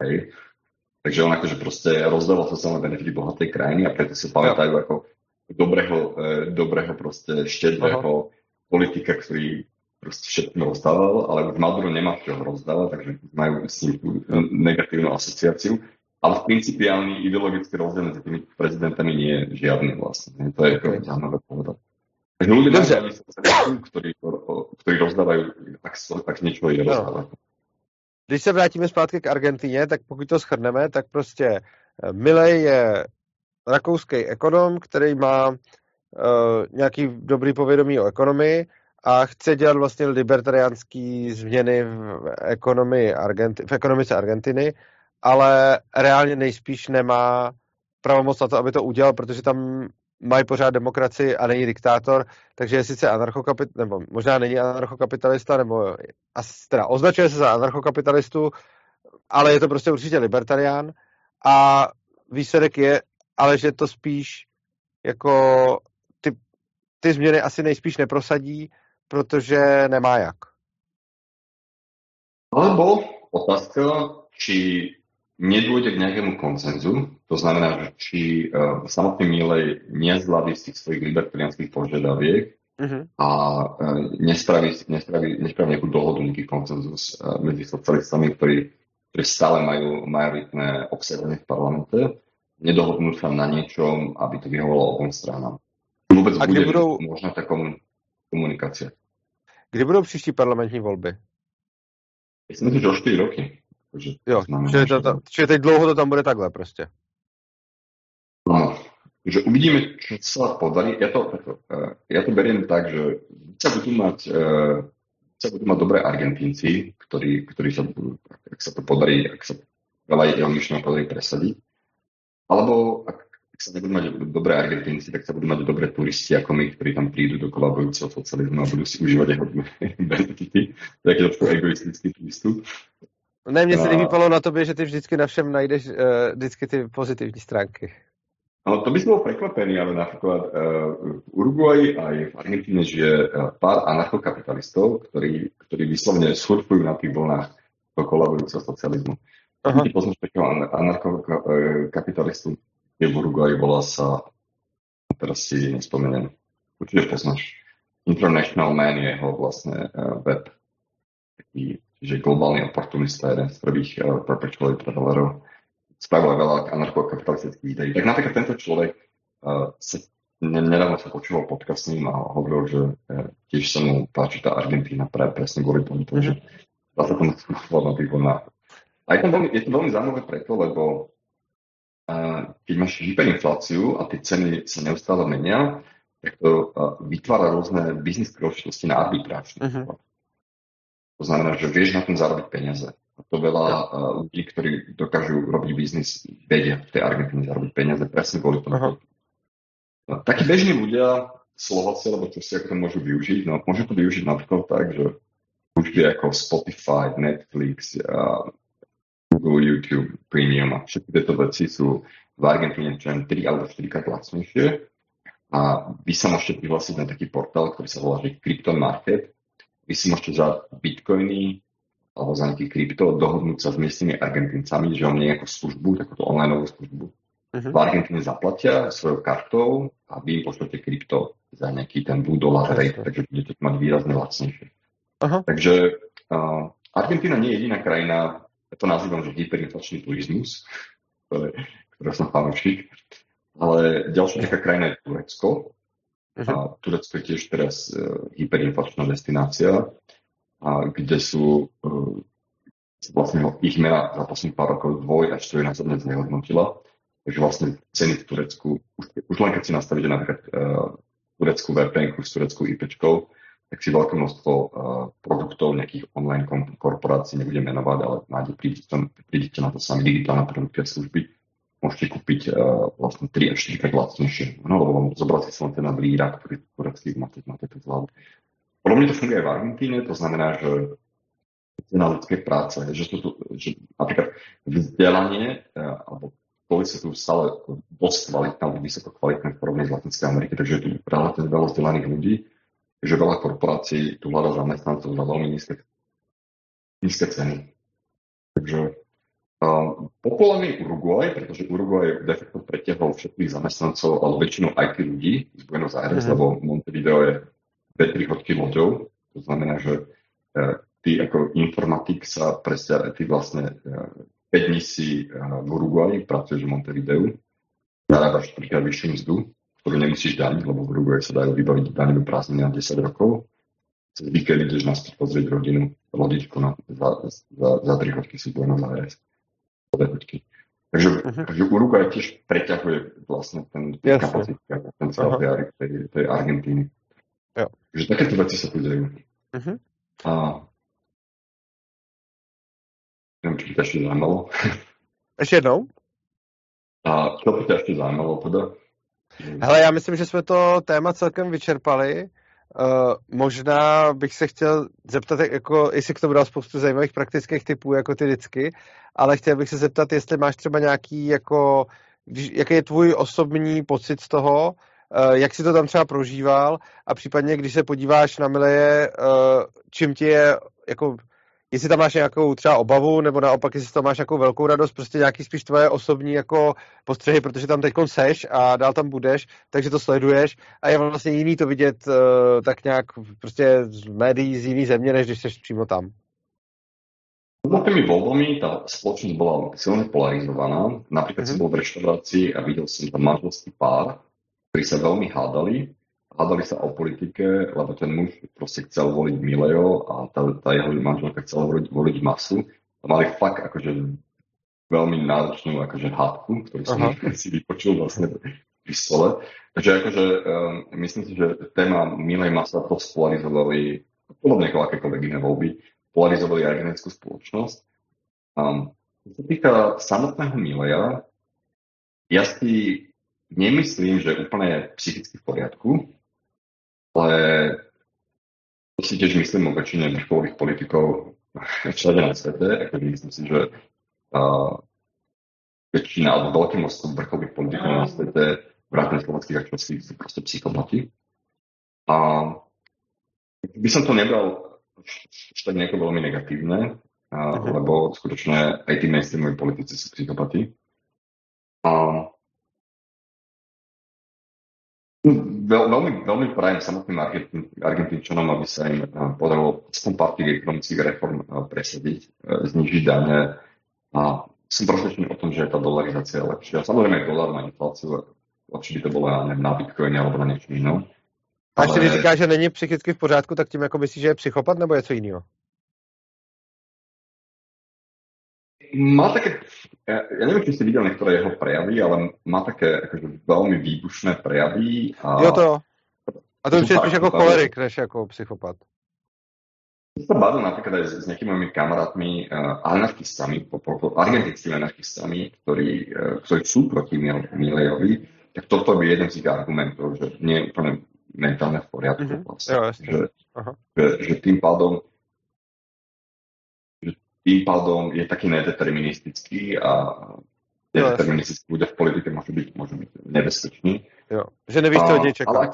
Hej. Takže on akože proste rozdával sociálne benefity bohatej krajiny a preto si pamätajú ako dobrého, e, dobrého proste štedrého politika, ktorý proste všetkým rozdával, ale už Maduro nemá čo rozdávať, takže majú s ním tú negatívnu asociáciu ale v principiálny ideologický rozdiel medzi tými prezidentami nie je žiadny vlastne. To je okay. zaujímavé povedať. Takže ľudia naozaj ktorí, ktorí rozdávajú, ak, ak niečo je rozdávajú. Když se vrátíme zpátky k Argentině, tak pokud to schrneme, tak prostě eh, Milej je rakouský ekonom, který má nějaký dobrý povědomí o ekonomii a chce dělat vlastně libertariánský změny v, ekonomii Argenti- v ekonomice Argentiny ale reálně nejspíš nemá pravomoc na to, aby to udělal, protože tam mají pořád demokracii a není diktátor, takže je sice anarchokapitalista, nebo možná není anarchokapitalista, nebo teda označuje se za anarchokapitalistu, ale je to prostě určitě libertarián. A výsledek je, ale že to spíš jako ty, změny asi nejspíš neprosadí, protože nemá jak. Alebo otázka, či nedôjde k nejakému koncenzu, to znamená, že či uh, samotný Milej nezlaví z tých svojich libertariánskych požiadaviek uh-huh. a uh, nespraví, nespraví, nespraví nejakú dohodu, nejaký koncenzus uh, medzi socialistami, ktorí, ktorí stále majú majoritné obsadenie v parlamente, nedohodnú sa na niečom, aby to vyhovalo obom stranám. Vôbec a bude budou... možná tá komun-. Kdy budou příští parlamentní volby? Myslím, že o 4 roky. Takže jo, čiže, to, to, čiže teď dlouho to tam bude takhle prostě. No, že uvidíme, čo sa podarí. Ja to, to, uh, ja to beriem tak, že sa budú mať, uh, sa budú mať dobré Argentínci, ktorí, ktorí sa budú, ak sa to podarí, ak sa veľa myšlenok podarí presadiť. Alebo ak, ak sa nebudú mať dobré Argentínci, tak sa budú mať dobré turisti ako my, ktorí tam prídu do kolabujúceho socializmu a budú si užívať jeho benefity. Taký trošku egoistický prístup. Ne, mně se líbí, na tobě, že ty vždycky na všem najdeš uh, vždycky ty pozitivní stránky. No, to by si bol prekvapený, ale napríklad uh, v Uruguayi aj v Argentíne žije uh, pár anarchokapitalistov, ktorí, ktorí vyslovne surfujú na tých vlnách kolabujúceho socializmu. Ty poznáš takého anarchokapitalistu, je v Uruguayi, volá sa, teraz si nespomeniem, určite poznáš. International Man je jeho vlastne uh, web, taký že globálny oportunista, jeden z prvých uh, perpetually travelerov, spravil veľa anarchokapitalistických videí. Tak napríklad tento človek uh, sa nedávno sa počúval podcast s ním a hovoril, že tiež sa mu páči tá Argentína pre, presne kvôli tomu, že dá sa tomu skúšovať na tých. A je to veľmi, je to veľmi zaujímavé preto, lebo keď máš hyperinfláciu a tie ceny sa neustále menia, tak to vytvára rôzne biznis príležitosti na arbitráž. Uh-huh. To znamená, že vieš na tom zarobiť peniaze. A to veľa uh, ľudí, ktorí dokážu robiť biznis, vedia v tej Argentíne zarobiť peniaze presne kvôli tomu. Uh-huh. No, takí bežní ľudia, Slováci, alebo čo si ako to môžu využiť, no môžu to využiť napríklad tak, že služby ako Spotify, Netflix, uh, Google, YouTube, Premium a všetky tieto veci sú v Argentíne čo 3 alebo 4 krát lacnejšie. A vy sa môžete prihlásiť na taký portál, ktorý sa volá že Crypto Market vy si môžete za bitcoiny alebo za nejaký krypto dohodnúť sa s miestnymi Argentíncami, že vám nejakú službu, takúto online službu uh-huh. v Argentíne zaplatia svojou kartou a vy im pošlete krypto za nejaký ten blue dollar rate, takže budete mať výrazne lacnejšie. Uh-huh. Takže uh, Argentína nie je jediná krajina, ja to nazývam, že hyperinflačný turizmus, ktoré, ktoré som fanúšik, ale ďalšia taká krajina je Turecko, Uh-huh. A Turecko je tiež teraz uh, hyperinflačná destinácia, a kde sú uh, vlastne ich mena za posledných pár rokov dvoj až trojnásobne znehodnotila. Takže vlastne ceny v Turecku, už, už len keď si nastavíte napríklad uh, tureckú VPN s tureckou IP, tak si veľké množstvo uh, produktov nejakých online korporácií nebudem menovať, ale nájde, prídete, na to sami digitálne produkty a služby môžete kúpiť uh, vlastne 3 až 4 krát lacnejšie. No, lebo zobrať si sa ten líra, ktorý turecký máte, máte to zvládať. Podobne to funguje aj v Argentíne, to znamená, že cena ľudskej práce, že, sú tu, že napríklad vzdelanie uh, alebo policia tu stále dosť kvalitná, vysoko kvalitná v porovnaní z Latinskej Ameriky, takže je tu relatívne veľa vzdelaných ľudí, že veľa korporácií tu hľadá zamestnancov za veľmi nízke, nízke ceny. Takže uh, populárny Uruguay, pretože Uruguay de facto pretiahol všetkých zamestnancov, ale väčšinu IT ľudí z Buenos Aires, mm-hmm. lebo Montevideo je 2-3 hodky loďou, to znamená, že uh, ty ako informatik sa presťa, ty vlastne uh, 5 dní si v Uruguay pracuješ v Montevideu, zarábaš trikrát vyššiu mzdu, ktorú nemusíš dať, lebo v Uruguay sa dajú vybaviť daňové prázdniny na 10 rokov. Cez víkend ideš naspäť pozrieť rodinu, lodičku na, za, za, za 3 hodky si Buenos Aires. Takže, uh-huh. takže Uruguay tiež preťahuje vlastne ten kapacit, ten celý tej, tej, tej Argentíny. Jo. Takže takéto veci sa tu dejú. Uh-huh. A Neviem, či ťa ešte zaujímalo. Ještě jednou? A čo by ťa ešte zaujímalo teda? Hele, já myslím, že jsme to téma celkem vyčerpali. Uh, možná bych se chtěl zeptat, jako, jestli k tomu dal spoustu zajímavých praktických typů, jako ty vždycky, ale chtěl bych se zeptat, jestli máš třeba nějaký, jako, jaký je tvůj osobní pocit z toho, uh, jak si to tam třeba prožíval a případně, když se podíváš na Mileje, uh, čím ti je, jako, jestli tam máš nějakou třeba obavu, nebo naopak, jestli tam máš nějakou velkou radost, prostě nějaký spíš tvoje osobní jako postřehy, protože tam teď seš a dál tam budeš, takže to sleduješ a je vlastně jiný to vidět uh, tak nějak prostě z médií z jiný země, než když jsi přímo tam. No tými voľbami tá spoločnosť bola silne polarizovaná. Napríklad mm-hmm. som bol v reštaurácii a videl som tam manželský pár, ktorí sa veľmi hádali hádali sa o politike, lebo ten muž proste chcel voliť Milejo a tá, tá jeho manželka chcela voliť, voliť masu. A mali fakt akože veľmi náročnú akože hádku, ktorú som Aha. si vypočul vlastne pri stole. Takže akože um, myslím si, že téma Milej masa to spolarizovali, podobne ako akékoľvek iné voľby, polarizovali aj genetickú spoločnosť. Um, čo sa týka samotného Mileja, ja si nemyslím, že úplne psychicky v poriadku, ale to si tiež myslím o väčšine vrcholových politikov všade na svete. Akože myslím si, že uh, väčšina alebo veľké množstvo vrcholových politikov na svete, vrátane slovenských a českých, sú proste psychopati. A by som to nebral tak nejako veľmi negatívne, uh, uh-huh. lebo skutočne aj tí mainstreamoví politici sú psychopati. A Veľ, veľmi, veľmi prajem samotným Argentínčanom, aby sa im eh, podarilo aspoň pár tých ekonomických reform eh, presediť, eh, znižiť dane a som presvedčený o tom, že tá dolarizácia je lepšia. Samozrejme, dolar na infláciu, lepšie by to bolo ja neviem, na bitcoine alebo na inom. A ale... když říká, že není psychicky v pořádku, tak tím jako myslíš, že je psychopat nebo je co jiného? Má také, ja, ja neviem, či si videl niektoré jeho prejavy, ale má také akože, veľmi výbušné prejavy. A... Jo to. A to je spíš ako cholerik, než ako psychopat. Sa bavil napríklad aj s, s nejakými mojimi kamarátmi, uh, anarchistami, po, po, po, argentinskými anarchistami, ktorí, uh, ktorí sú proti Milejovi, tak toto je jeden z ich argumentov, že nie je úplne mentálne v poriadku. Mm-hmm. Vlastne. Jo, že, že, že tým pádom tým pádom je taký nedeterministický a nedeterministickí ľudia v politike môžu byť, môžu byť nebezpeční. Jo. Že nevíš, čo od čakať. Ale,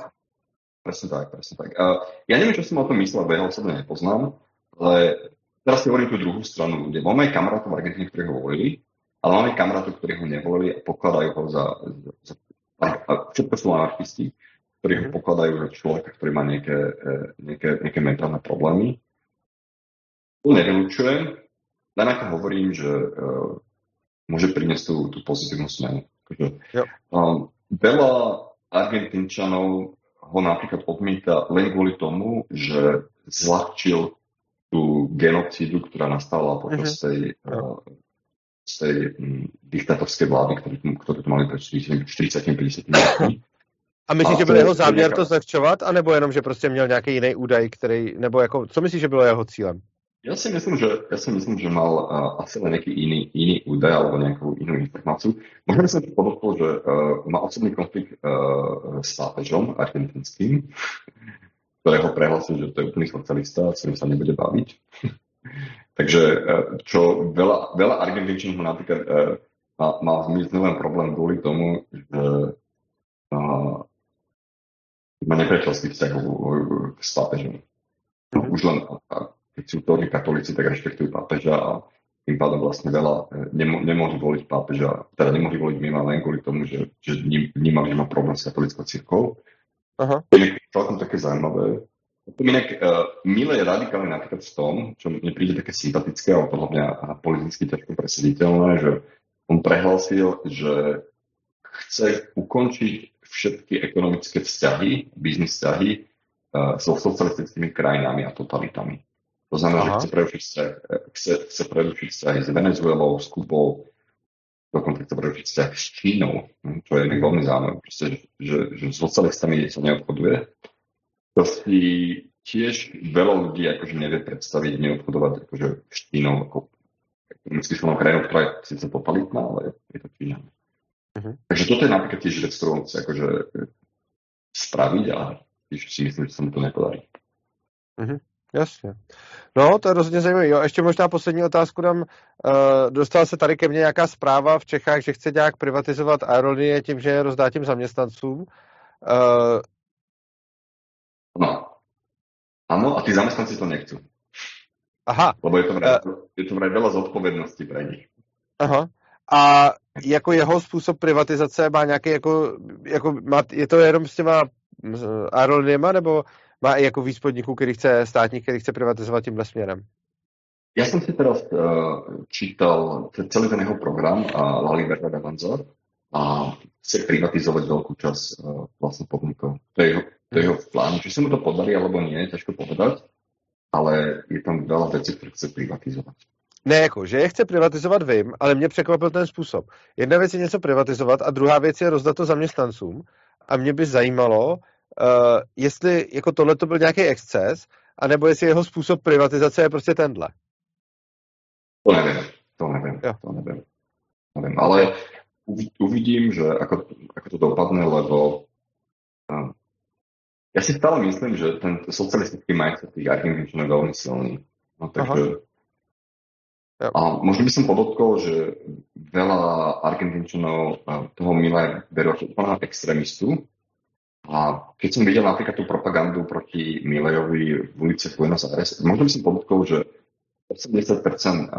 presne tak, presne tak. Uh, ja neviem, čo som o tom myslel, lebo ja osobne nepoznám, ale teraz si hovorím tú druhú stranu ľudia. Máme aj kamarátov v Argentíne, ktorí ho volili, ale máme kamarátov, ktorí ho nevolili a pokladajú ho za, za, za všetko sú anarchisti, ktorí ho mhm. pokladajú za človeka, ktorý má nejaké, e, nejaké, nejaké mentálne problémy. To nevylučujem, len ako hovorím, že uh, môže priniesť tú, tú pozitívnu smenu. yep. um, veľa Argentínčanov ho napríklad odmieta len kvôli tomu, že zľahčil tú genocídu, ktorá nastala počas mm-hmm. tej, uh, z tej um, diktatorskej vlády, ktorú, ktorú tu mali pred 40-50 rokmi. A myslíš, že byl jeho záměr to zlehčovat, anebo jenom, že prostě měl nějaký jiný údaj, který, nebo jako, co myslíš, že bylo jeho cílem? Ja si myslím, že, ja si myslím, že mal uh, asi len nejaký iný, iný údaj alebo nejakú inú informáciu. Možno by som ti podotkol, že uh, má osobný konflikt uh, s pápežom argentinským, ktorého prehlasil, že to je úplný socialista s ktorým sa nebude baviť. Takže uh, čo veľa, veľa Argentínčanov napríklad uh, má, má len problém kvôli tomu, že uh, má nepriateľský vzťah s pápežom. No, už len, keď sú to katolíci, tak rešpektujú pápeža a tým pádom vlastne veľa e, nemo, nemôžu voliť pápeža, teda nemohli voliť mimo len kvôli tomu, že, že vnímali, že má problém s katolickou církou. Aha. To je celkom také zaujímavé. Potom inak uh, Mile je radikálne napríklad v tom, čo mne príde také sympatické, ale podľa mňa politicky ťažko presediteľné, že on prehlásil, že chce ukončiť všetky ekonomické vzťahy, biznis vzťahy uh, so socialistickými krajinami a totalitami. To znamená, Aha. že chce prerušiť vzťah, chce, chce prerušiť vzťahy s Venezuelou, s Kubou, dokonca chce prerušiť vzťah s Čínou, hm, čo je mm. veľmi zaujímavé, proste, že, že s socialistami sa neobchoduje. To si tiež veľa ľudí akože nevie predstaviť, neobchodovať akože s Čínou ako ekonomicky silnou krajinou, ktorá je síce totalitná, ale je to Čína. Uh-huh. Takže toto je napríklad tiež vec, ktorú chce akože spraviť a tiež si myslím, že sa mu to nepodarí. Uh-huh. Jasně. No, to je rozhodně zajímavé. Jo, ještě možná poslední otázku dám. Uh, dostala se tady ke mně nějaká zpráva v Čechách, že chce nějak privatizovat aerolinie tím, že je rozdá těm zaměstnancům. Uh... No. Ano, a ty zaměstnanci to nechcú. Aha. Lebo je to vraj, uh... je to vraj veľa pre nich. Aha. A jako jeho způsob privatizace má nějaký jako, jako má, je to jenom s těma aeroliniema, nebo má i jako víc podniků, který chce státník, který chce privatizovat tímhle směrem. Ja som si teraz uh, čítal celý ten jeho program uh, La Libertad Avanza a chce privatizovať veľkú časť uh, vlastne podnikov. To je, jeho, to je jeho plán. Či sa mu to podarí alebo nie, ťažko povedať, ale je tam veľa vecí, ktoré chce privatizovať. Ne, jako, že je chce privatizovat vím, ale mě překvapil ten způsob. Jedna věc je něco privatizovat a druhá věc je rozdat to zaměstnancům. A mě by zajímalo, uh, jestli jako tohle to byl nějaký exces, anebo jestli jeho způsob privatizace je prostě tenhle. To nevím, to nevím, jo. to nevím. nevím. Ale uvidím, že ako, ako to dopadne, lebo uh, ja si stále myslím, že ten socialistický mindset tých Argentínčanov je veľmi silný. No, takže a možno by som podotkol, že veľa Argentínčanov toho Mila berú ako extrémistu, a keď som videl napríklad tú propagandu proti Milejovi v ulici Buenos Aires, možno by som podotkol, že 80%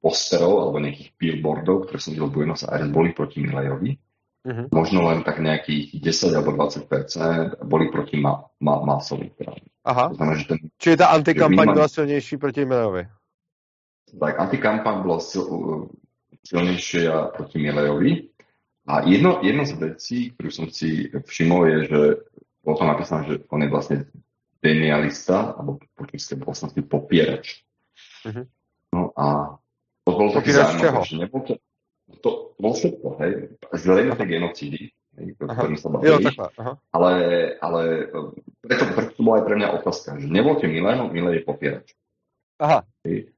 posterov alebo nejakých billboardov, ktoré som videl v Buenos Aires, boli proti Milejovi. Uh-huh. Možno len tak nejakých 10 alebo 20% boli proti ma- ma- masovi. Aha. To znamená, že ten, Čiže tá antikampaň bola silnejší proti Milejovi. Tak, antikampaň bola sil, silnejšia proti Milejovi. A jedno, jedno z vecí, ktorú som si všimol, je, že bolo tam napísané, že on je vlastne denialista, alebo po české vlastnosti popierač. Uh-huh. No a to bolo také zaujímavé, že nebol to, to bol všetko, hej, zrejme tie genocídy, o ktorým sa bavili, ale, ale preto, preto to bola aj pre mňa otázka, že nevolte Milého, Milé je popierač. Aha. Hej.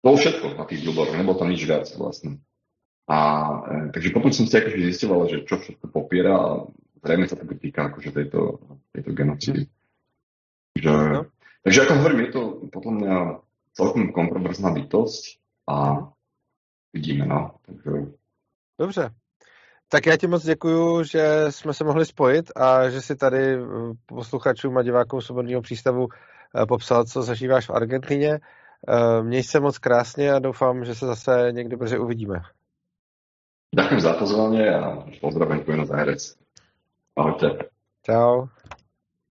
To bolo všetko na tých billboardoch, nebolo tam nič viac vlastne. A e, takže potom som si akože zistoval, že čo všetko popiera a zrejme sa to týka akože tejto, tejto genocidy. Takže, no. takže ako hovorím, je to podľa mňa celkom kontroverzná bytosť a vidíme, no. Takže... Dobře. Tak já ti moc děkuju, že jsme se mohli spojit a že si tady e, posluchačům a divákům Svobodného přístavu e, popsal, co zažíváš v Argentině. E, měj se moc krásně a doufám, že se zase někdy brzy uvidíme. Ďakujem za pozvanie a pozdravujem Buenos Aires. Ahojte. Čau.